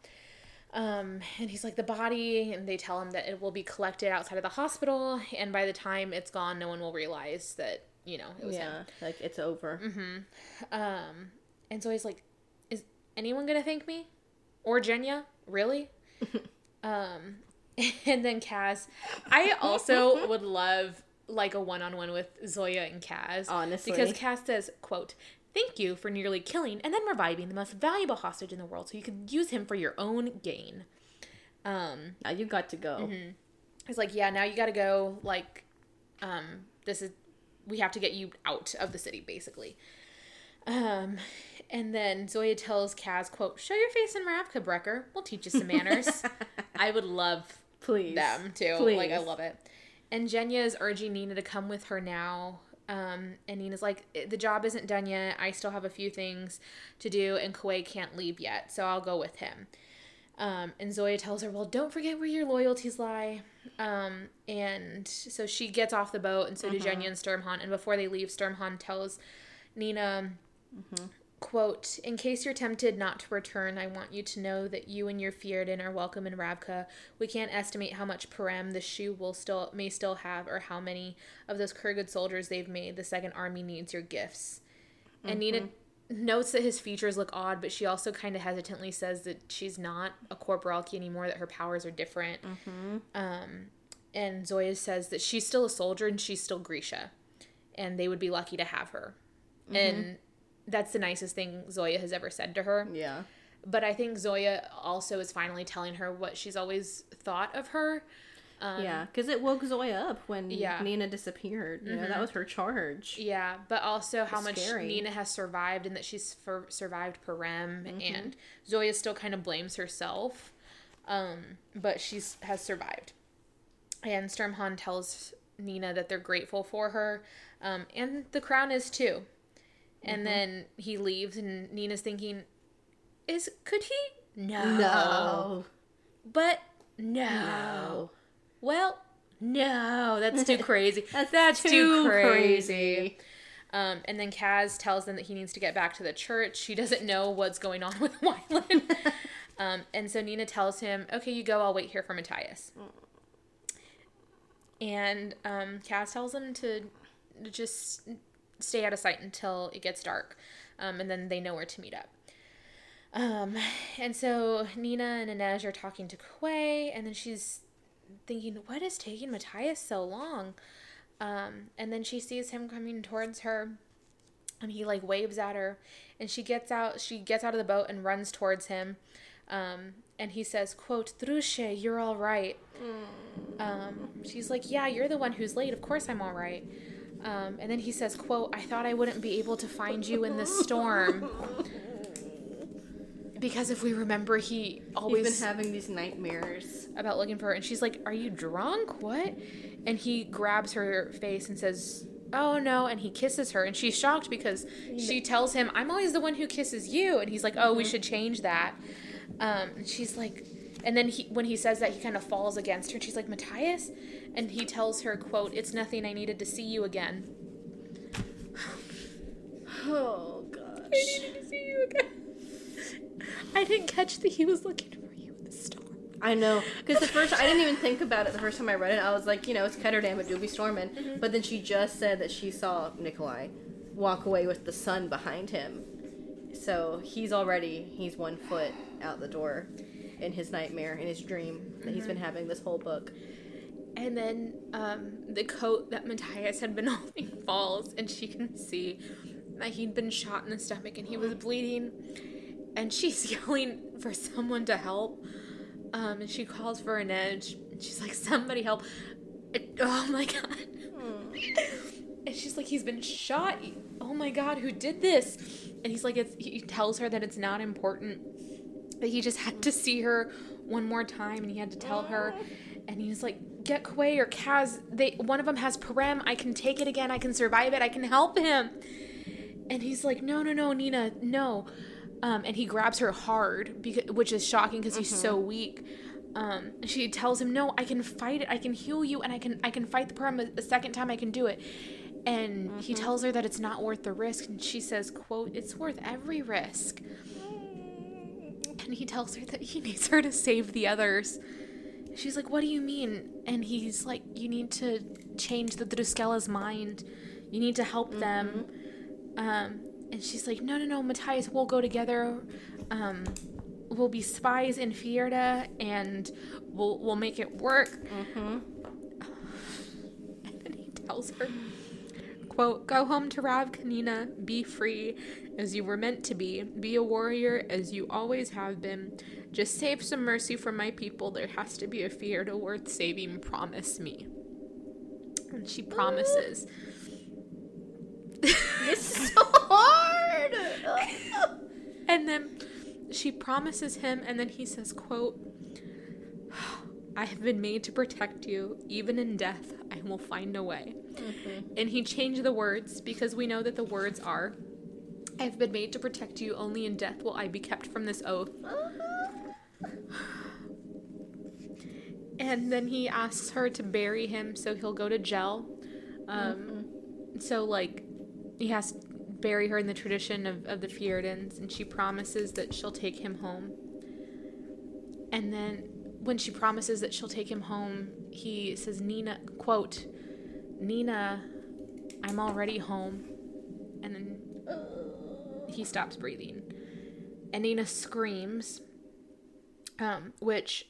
Um, and he's like the body, and they tell him that it will be collected outside of the hospital, and by the time it's gone, no one will realize that you know it was him. yeah, like it's over. Um, and so he's like, "Is anyone gonna thank me, or Genya? Really?" [LAUGHS] um, [LAUGHS] and then Kaz, I also [LAUGHS] would love like a one-on-one with Zoya and Kaz, Honestly. because Kaz says, "quote." Thank you for nearly killing and then reviving the most valuable hostage in the world so you could use him for your own gain. Um, Now you got to go. He's like, yeah, now you got to go. Like, um, this is we have to get you out of the city, basically. Um, and then Zoya tells Kaz, quote, show your face in Ravka, Brekker. We'll teach you some manners. [LAUGHS] I would love Please. them too. Please. Like I love it. And Genya is urging Nina to come with her now. Um, and Nina's like, the job isn't done yet. I still have a few things to do, and Kuwei can't leave yet, so I'll go with him. Um, and Zoya tells her, well, don't forget where your loyalties lie. Um, and so she gets off the boat, and so do Genya and Sturmhond. And before they leave, Sturmhond tells Nina, quote, in case you're tempted not to return, I want you to know that you and your Fjerdan are welcome in Ravka. We can't estimate how much parem the Shu will still may still have, or how many of those Kherguud soldiers they've made. The second army needs your gifts. And mm-hmm. Nina notes that his features look odd, but she also kind of hesitantly says that she's not a corporalki anymore, that her powers are different. Mm-hmm. Um, and Zoya says that she's still a soldier and she's still Grisha, and they would be lucky to have her. And mm-hmm. That's the nicest thing Zoya has ever said to her. Yeah. But I think Zoya also is finally telling her what she's always thought of her. Um, yeah, because it woke Zoya up when Yeah. Mm-hmm. Nina disappeared. You know, that was her charge. Yeah, but also how much scary. Nina has survived and that she's for, survived Parem, and Zoya still kind of blames herself, um, but she's has survived. And Sturmhond tells Nina that they're grateful for her, um, and the crown is too. And then he leaves, and Nina's thinking, "Is could he? No, No. but no. Well, no, that's too [LAUGHS] crazy. That's, That's too, too crazy. crazy. Um, and then Kaz tells them that he needs to get back to the church. She doesn't know what's going on [LAUGHS] with Wylan. [LAUGHS] um, and so Nina tells him, okay, you go. I'll wait here for Matthias. And um, Kaz tells him to just stay out of sight until it gets dark. Um, and then they know where to meet up. Um, and so Nina and Inej are talking to Kuwei, and then she's thinking, what is taking Matthias so long? Um, and then she sees him coming towards her, and he like waves at her, and she gets out. She gets out of the boat and runs towards him. Um, and he says, "quote drüsje, you're all right." Um, she's like, "Yeah, you're the one who's late. Of course I'm all right." Um, and then he says, "quote I thought I wouldn't be able to find you in this storm." Because if we remember, he always He's been having these nightmares. about looking for her and she's like are you drunk? What? And he grabs her face and says oh no and he kisses her and she's shocked because she tells him i'm always the one who kisses you and he's like oh we should change that. Um and she's like and then he when he says that he kind of falls against her and she's like matthias and he tells her quote it's nothing i needed to see you again [SIGHS] Oh gosh. i needed to see you again i didn't catch that he was looking for you in the storm I know, because the first I didn't even think about it the first time I read it. I was like, you know, it's Ketterdam, it do be storming. Mm-hmm. But then she just said that she saw Nikolai walk away with the sun behind him. So he's already he's one foot out the door in his nightmare, in his dream that he's been having this whole book. And then um, the coat that Matthias had been [LAUGHS] holding falls, and she can see that he'd been shot in the stomach and he was bleeding. And she's [LAUGHS] yelling for someone to help. Um, and she calls for Inej. And she's like, "Somebody help!" It- oh my [LAUGHS] god! and she's like, "He's been shot. Oh my god, who did this?" And he's like, it's, he tells her that it's not important that he just had to see her one more time and he had to tell her. And he's like get Kuwei or Kaz they one of them has parem I can take it again. I can survive it. I can help him. And he's like no no no Nina no. Um, and he grabs her hard because which is shocking because he's so weak. Um, she tells him no I can fight it. I can heal you and I can I can fight the parem a, a second time. I can do it. And he tells her that it's not worth the risk. And she says quote it's worth every risk and he tells her that he [LAUGHS] needs her to save the others. She's like, "What do you mean?" And he's like, "You need to change the Druskelle's mind. You need to help them." Um, and she's like, "No, no, no, Matthias, we'll go together. Um, we'll be spies in Fjerda, and we'll we'll make it work." [SIGHS] And then he tells her, quote, Go home to Ravka Nina, be free as you were meant to be, be a warrior as you always have been. Just save some mercy for my people. There has to be a Fjerda worth saving. Promise me. And she promises. [LAUGHS] this is [LAUGHS] so hard. And then she promises him, and then he says, quote, I have been made to protect you. Even in death, I will find a way. And he changed the words because we know that the words are, I have been made to protect you. Only in death will I be kept from this oath. And then he asks her to bury him so he'll go to Djel. Um, So, like, he has to bury her in the tradition of, of the Fjerdans, and she promises that she'll take him home. And then, when she promises that she'll take him home, he says, Nina, quote, Nina, I'm already home. And then he stops breathing. And Nina screams, um, which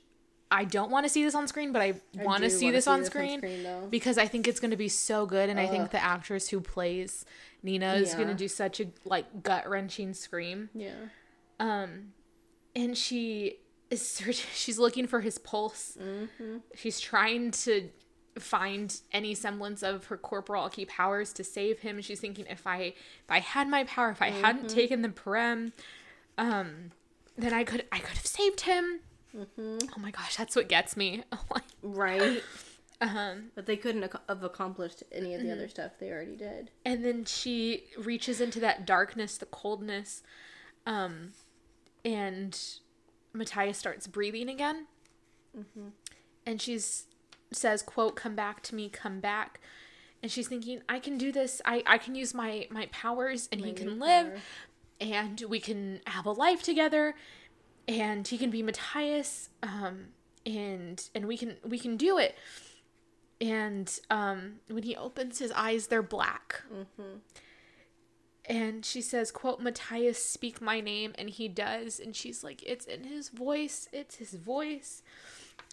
I don't want to see this on screen, but I want to see this on this on screen, screen, because I think it's going to be so good, and I think the actress who plays Nina is going to do such a like gut wrenching scream. Yeah. Um, and she is searching. [LAUGHS] She's looking for his pulse. Mm-hmm. She's trying to find any semblance of her corporalki powers to save him. She's thinking if I if I had my power, if I hadn't Mm-hmm. taken the parem, um, then I could I could have saved him. Mm-hmm. Oh my gosh, that's what gets me. [LAUGHS] like, Right. um, [LAUGHS] But they couldn't have accomplished any of the Mm-hmm. other stuff they already did. and then she reaches into that darkness, the coldness, um, and Matthias starts breathing again, and she's says, "quote Come back to me, come back." And she's thinking, I can do this. I, I can use my, my powers and he can live power. and we can have a life together and he can be Matthias um and and we can we can do it and um when he opens his eyes they're black and she says quote Matthias speak my name and he does and she's like it's in his voice it's his voice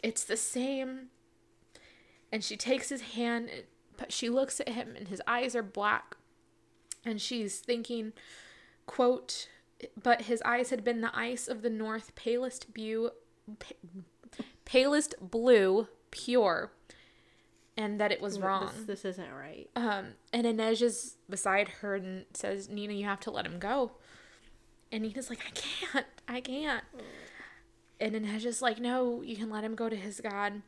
it's the same. And she takes his hand but she looks at him and his eyes are black and she's thinking quote but his eyes had been the ice of the north palest blue pa- palest blue pure and that it was wrong This, this isn't right. um and Inej is beside her and says Nina you have to let him go. And Nina's like I can't. I can't. And Inej is like no you can let him go to his god.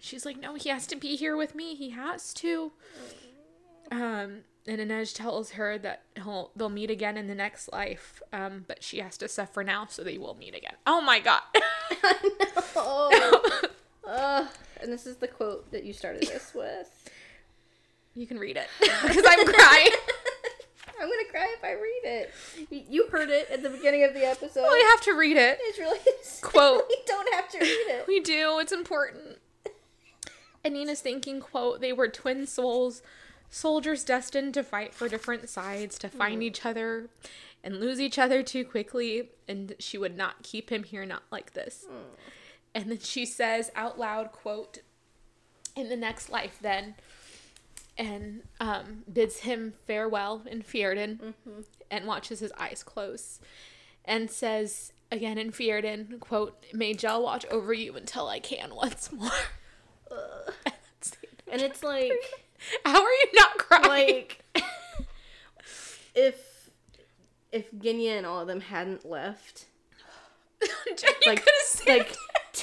She's like no he has to be here with me. He has to. Um and Inej tells her that he'll they'll meet again in the next life um but she has to suffer now so they will meet again. Oh my god. [LAUGHS] [LAUGHS] Oh. [LAUGHS] Ugh. And this is the quote that you started this [LAUGHS] with. you can read it because I'm crying [LAUGHS] I'm gonna cry if I read it. You- heard it at the beginning of the episode. Oh, we have to read it It's really [LAUGHS] Quote. We don't have to read it. We do. It's important. And Nina's thinking, quote, they were twin souls, soldiers destined to fight for different sides, to find mm. each other and lose each other too quickly, and she would not keep him here, not like this. Mm. And then she says out loud, quote, in the next life then, and um, bids him farewell in Fjerdan and watches his eyes close and says again in Fjerdan, quote, May Djel watch over you until I can once more. The- And it's [LAUGHS] like, How are you not crying? like, if if Genya and all of them hadn't left, [LAUGHS] like, could have saved like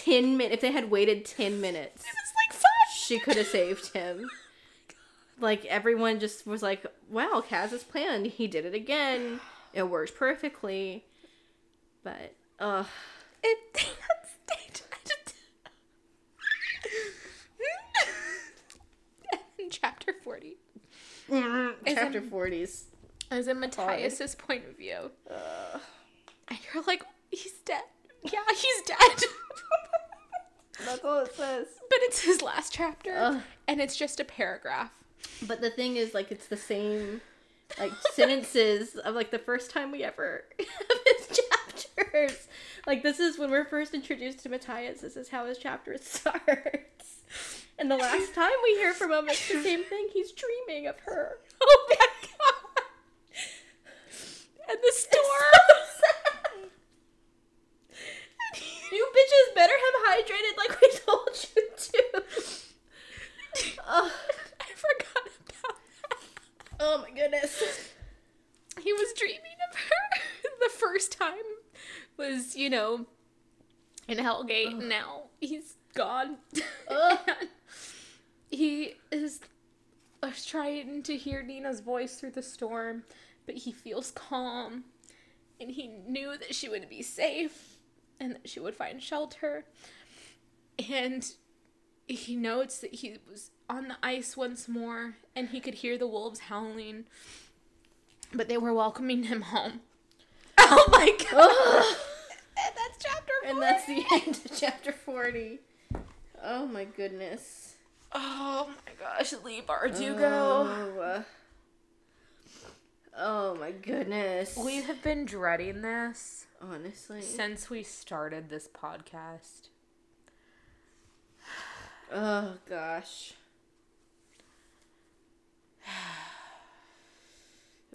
ten minutes, if they had waited ten minutes, It was like five. she could have saved him. [LAUGHS] Like everyone just was like, "Wow, Kaz's planned. He did it again. [SIGHS] It worked perfectly." But, uh, [LAUGHS] It, I just- [LAUGHS] in chapter 40, chapter forties. as in Matthias's point of view, and you're like, he's dead. Yeah, he's dead. [LAUGHS] That's all it says. but it's his last chapter, Ugh. and it's just a paragraph. But the thing is, like, it's the same, like, sentences of, like, the first time we ever have his [LAUGHS] chapters. Like, this is when we're first introduced to Matthias. This is how his chapter [LAUGHS] starts. And the last time we hear from him, it's the same thing. He's dreaming of her. Oh my god! And the store. hydrated like we [LAUGHS] told you to. uh, I forgot about that. Oh my goodness. He was dreaming of her [LAUGHS] the first time was, you know, in Hellgate. Ugh. Now he's gone. [LAUGHS] he is uh, trying to hear Nina's voice through the storm, but he feels calm and he knew that she would be safe and that she would find shelter. And he notes that he was on the ice once more and he could hear the wolves howling, but they were welcoming him home. [LAUGHS] Oh my god! and that's chapter and that's the end of chapter 40. Oh my goodness. Oh my gosh, Leigh Bardugo. Oh, uh, oh my goodness. We have been dreading this honestly. since we started this podcast. Oh gosh. [SIGHS]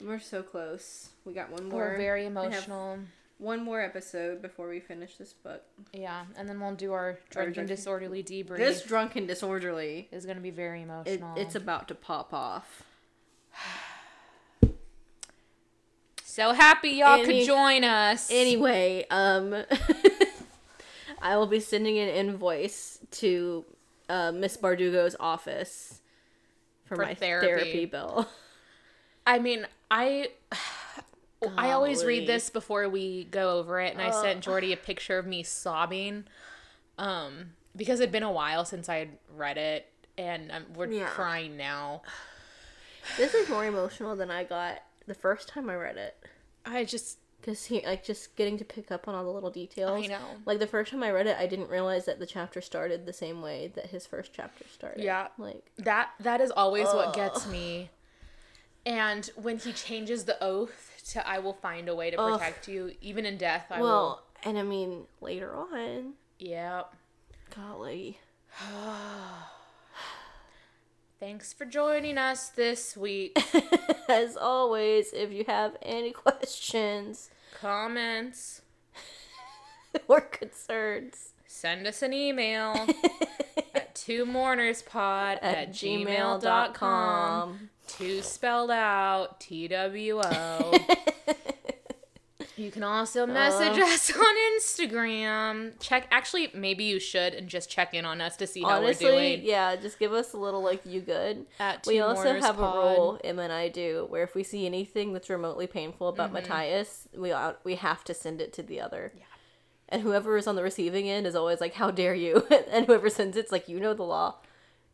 We're so close. We got one more. We're very emotional. One more episode before we finish this book. Yeah, and then we'll do our drunken drunken- disorderly debrief. This drunken disorderly. is going to be very It, emotional. it's about to pop off. [SIGHS] so happy y'all Any- could join us. Anyway, um, [LAUGHS] I will be sending an invoice to uh, Miss Bardugo's office for, For my therapy. therapy bill. [LAUGHS] I mean, I I always read this before we go over it, and I sent Jordy a picture of me sobbing, um, because it'd been a while since I had read it, and um, we're Yeah. crying now. This is more emotional than I got the first time I read it. I just Because he like just getting to pick up on all the little details. I know. Like the first time I read it, I didn't realize that the chapter started the same way that his first chapter started. Yeah. Like that that is always what gets me. And when he changes the oath to "I will find a way to Ugh. protect you, even in death," I will. well, and I mean later on, will. Yeah. golly. [SIGHS] [SIGHS] [SIGHS] Thanks for joining us this week. [LAUGHS] As always, if you have any questions Comments. [LAUGHS] or concerns, Send us an email [LAUGHS] at two mournerspod at, at gmail.com. gmail.com. Two spelled out T W O. You can also message Uh. us [LAUGHS] on Instagram. Check, actually, maybe you should and just check in on us to see how we're doing. yeah, just give us a little like you good. At we also have Pod. a rule, Emma and I do, where if we see anything that's remotely painful about Mm-hmm. Matthias, we out, we have to send it to the other. Yeah. And whoever is on the receiving end is always like, "How dare you?" [LAUGHS] and whoever sends it's like, "You know the law.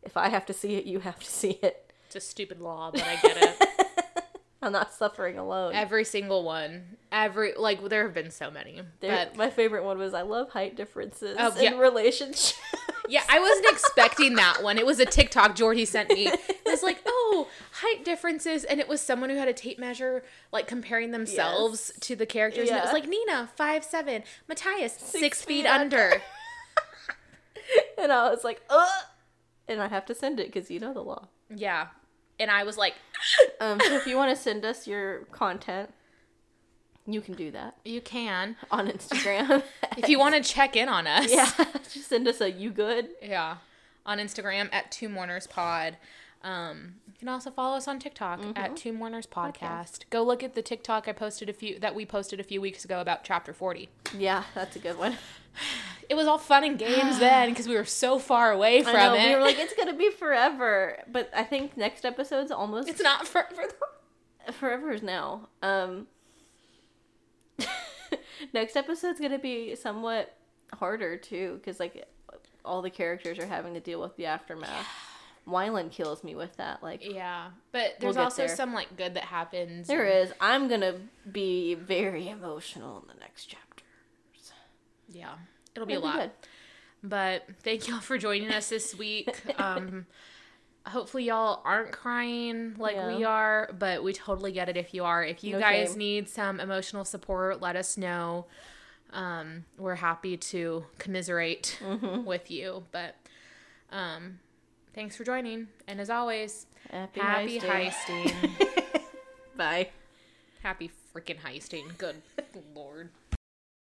If I have to see it, you have to see it. It's a stupid law, but I get it. [LAUGHS] I'm not suffering alone." Every single one. Every, like, there have been so many. There- But my favorite one was I love height differences Oh, in relationships. Yeah, I wasn't expecting that one. It was a TikTok Jordy sent me. It was like, [LAUGHS] oh, height differences, and it was someone who had a tape measure, like comparing themselves Yes. to the characters. And it was like Nina, five seven, Matthias, six, feet, feet under. [LAUGHS] and I was like, "Ugh," and I have to send it because you know the law. yeah, and I was like, [LAUGHS] Um, so if you want to send us your content, you can do that you can on Instagram. [LAUGHS] if you want to check in on us. yeah, [LAUGHS] just send us a you good. yeah, on Instagram at Two Mourners Pod. Um, you can also follow us on TikTok at Two Mourners Podcast. Go look at the TikTok I posted a few that we posted a few weeks ago about Chapter Forty. Yeah, that's a good one. [LAUGHS] It was all fun and games [SIGHS] then because we were so far away from I know, it. we were like, [LAUGHS] it's gonna be forever, but I think next episode's almost it's not for, for forever is now. Um, [LAUGHS] next episode's gonna be somewhat harder too, because like all the characters are having to deal with the aftermath. [SIGHS] Wylan kills me with that. Like yeah, but We'll there's also there. some like good that happens. there and- is. I'm gonna be very emotional in the next chapter. Yeah, it'll be a It'll lot. good. But thank y'all for joining us this week. [LAUGHS] Um, hopefully y'all aren't crying like we are, but we totally get it if you are. If you No guys shame. need some emotional support, let us know. Um, we're happy to commiserate Mm-hmm. [LAUGHS] with you. But um, thanks for joining, and as always, Happy, happy heisting. heisting. [LAUGHS] Bye. happy freaking heisting. Good lord.